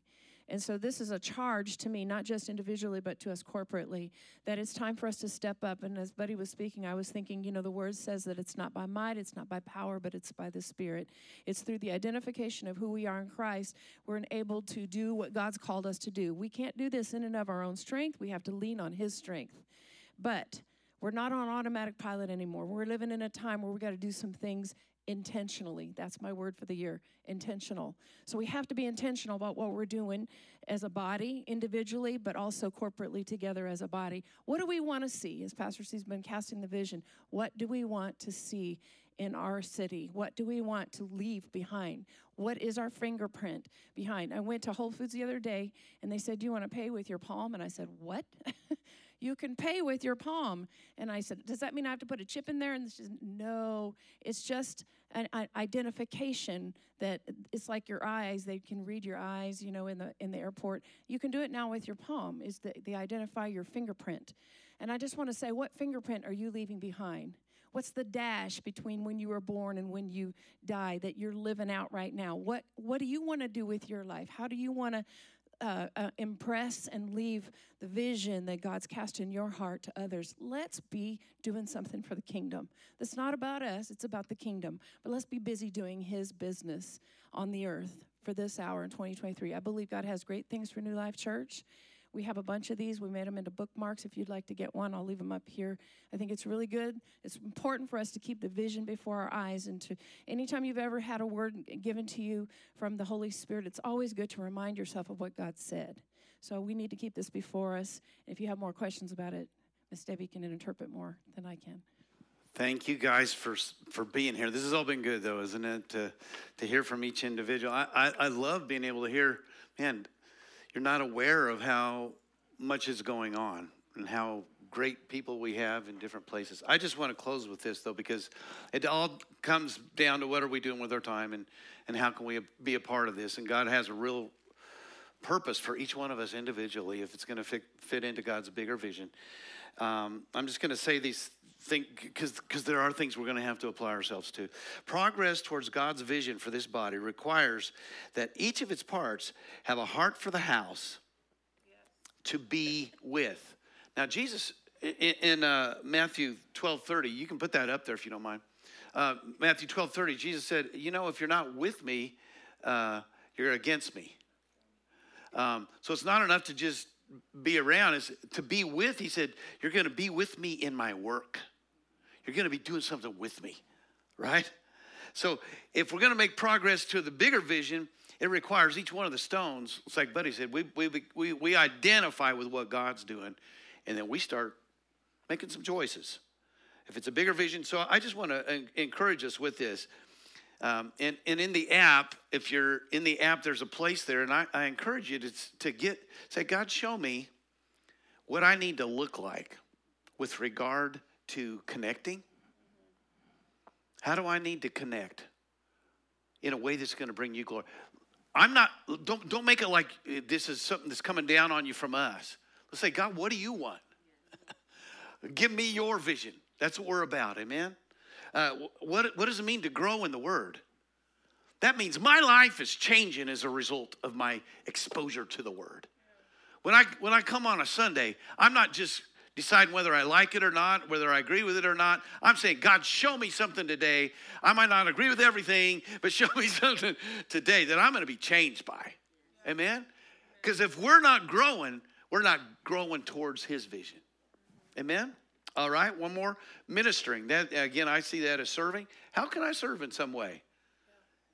And so this is a charge to me, not just individually, but to us corporately, that it's time for us to step up. And as Buddy was speaking, I was thinking, you know, the word says that it's not by might, it's not by power, but it's by the Spirit. It's through the identification of who we are in Christ, we're enabled to do what God's called us to do. We can't do this in and of our own strength. We have to lean on His strength. But we're not on automatic pilot anymore. We're living in a time where we got to do some things intentionally. That's my word for the year intentional. So we have to be intentional about what we're doing as a body, individually, but also corporately together as a body. What do we want to see? As Pastor C's been casting the vision, what do we want to see in our city? What do we want to leave behind? What is our fingerprint behind? I went to Whole Foods the other day and they said, Do you want to pay with your palm? And I said, What? [laughs] you can pay with your palm. And I said, Does that mean I have to put a chip in there? And she said, No, it's just an, identification that it's like your eyes. They can read your eyes, you know, in the in the airport. You can do it now with your palm. Is the, identify your fingerprint. And I just want to say, what fingerprint are you leaving behind? What's the dash between when you were born and when you die that you're living out right now? What What do you want to do with your life? How do you want to uh, uh, impress and leave the vision that God's cast in your heart to others. Let's be doing something for the kingdom. That's not about us, it's about the kingdom. But let's be busy doing His business on the earth for this hour in 2023. I believe God has great things for New Life Church. We have a bunch of these. We made them into bookmarks. If you'd like to get one, I'll leave them up here. I think it's really good. It's important for us to keep the vision before our eyes. And to anytime you've ever had a word given to you from the Holy Spirit, it's always good to remind yourself of what God said. So we need to keep this before us. If you have more questions about it, Miss Debbie can interpret more than I can. Thank you guys for for being here. This has all been good, though, isn't it? To to hear from each individual. I, I, I love being able to hear. Man, you're not aware of how much is going on and how great people we have in different places. I just want to close with this though, because it all comes down to what are we doing with our time and and how can we be a part of this? And God has a real purpose for each one of us individually if it's going to fit, fit into God's bigger vision. Um, I'm just going to say these things because there are things we're going to have to apply ourselves to. Progress towards God's vision for this body requires that each of its parts have a heart for the house to be with. Now, Jesus in, in uh, Matthew 12 30, you can put that up there if you don't mind. Uh, Matthew 12 30, Jesus said, You know, if you're not with me, uh, you're against me. Um, so it's not enough to just be around. It's to be with. He said, "You're going to be with me in my work. You're going to be doing something with me, right?" So if we're going to make progress to the bigger vision, it requires each one of the stones. It's like Buddy said, we we we we identify with what God's doing, and then we start making some choices. If it's a bigger vision, so I just want to encourage us with this. Um, and, and in the app, if you're in the app, there's a place there, and I, I encourage you to, to get, say, God, show me what I need to look like with regard to connecting. How do I need to connect in a way that's going to bring you glory? I'm not, don't, don't make it like this is something that's coming down on you from us. Let's say, God, what do you want? [laughs] Give me your vision. That's what we're about, amen? Uh, what, what does it mean to grow in the Word? That means my life is changing as a result of my exposure to the Word. When I, when I come on a Sunday, I'm not just deciding whether I like it or not, whether I agree with it or not. I'm saying, God, show me something today. I might not agree with everything, but show me [laughs] something today that I'm going to be changed by. Amen? Because if we're not growing, we're not growing towards His vision. Amen? All right, one more. Ministering. That again, I see that as serving. How can I serve in some way?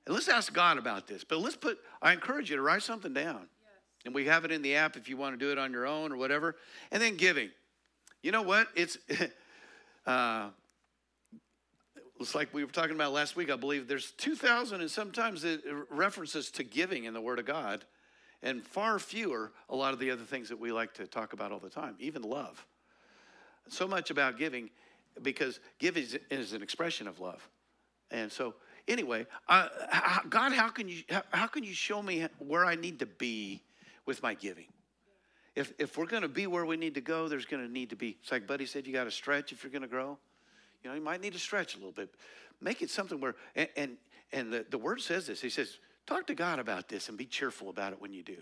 And let's ask God about this. But let's put, I encourage you to write something down. And we have it in the app if you want to do it on your own or whatever. And then giving. You know what? It's [laughs] uh, it's like we were talking about last week. I believe there's 2,000 and sometimes it references to giving in the Word of God, and far fewer a lot of the other things that we like to talk about all the time, even love. So much about giving because giving is, an expression of love. And so, anyway, uh, God, how can you how can you show me where I need to be with my giving? If if we're going to be where we need to go, there's going to need to be. It's like Buddy said, you got to stretch if you're going to grow. You know, you might need to stretch a little bit. Make it something where and and, and the, the word says this. He says, talk to God about this and be cheerful about it when you do.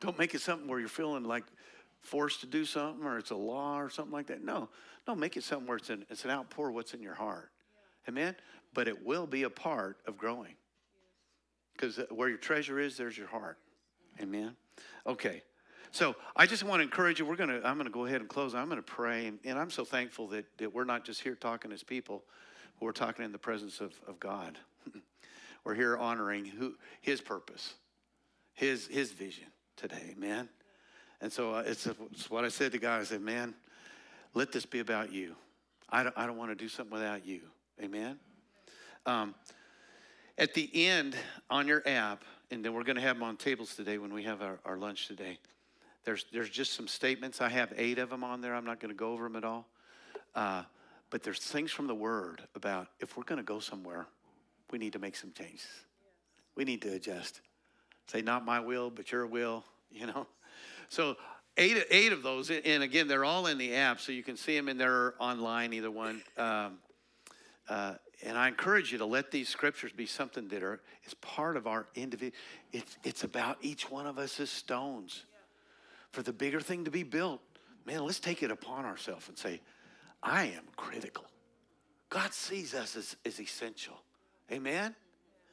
Don't make it something where you're feeling like forced to do something or it's a law or something like that. No, no, make it something where it's an, it's an outpour what's in your heart. Amen? But it will be a part of growing. Because uh, where your treasure is, there's your heart. Amen? Okay. So I just want to encourage you. We're gonna. I'm gonna go ahead and close. I'm gonna pray, and, and I'm so thankful that, that we're not just here talking as people, but we're talking in the presence of, of God. [laughs] we're here honoring who His purpose, His His vision today. Amen. And so uh, it's, it's what I said to God. I said, "Man, let this be about you. I don't. I don't want to do something without you. Amen." Um, at the end on your app, and then we're going to have them on tables today when we have our, our lunch today. There's, there's just some statements. I have eight of them on there. I'm not going to go over them at all. Uh, but there's things from the Word about if we're going to go somewhere, we need to make some changes. We need to adjust. Say, not my will, but your will, [laughs] you know? So, eight, eight of those, and again, they're all in the app, so you can see them in there online, either one. Um, uh, and I encourage you to let these scriptures be something that are is part of our individual. It's it's about each one of us as stones for the bigger thing to be built, man, let's take it upon ourselves and say, I am critical. God sees us as, as essential. Amen?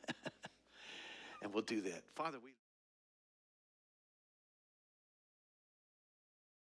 [laughs] and we'll do that. Father, we.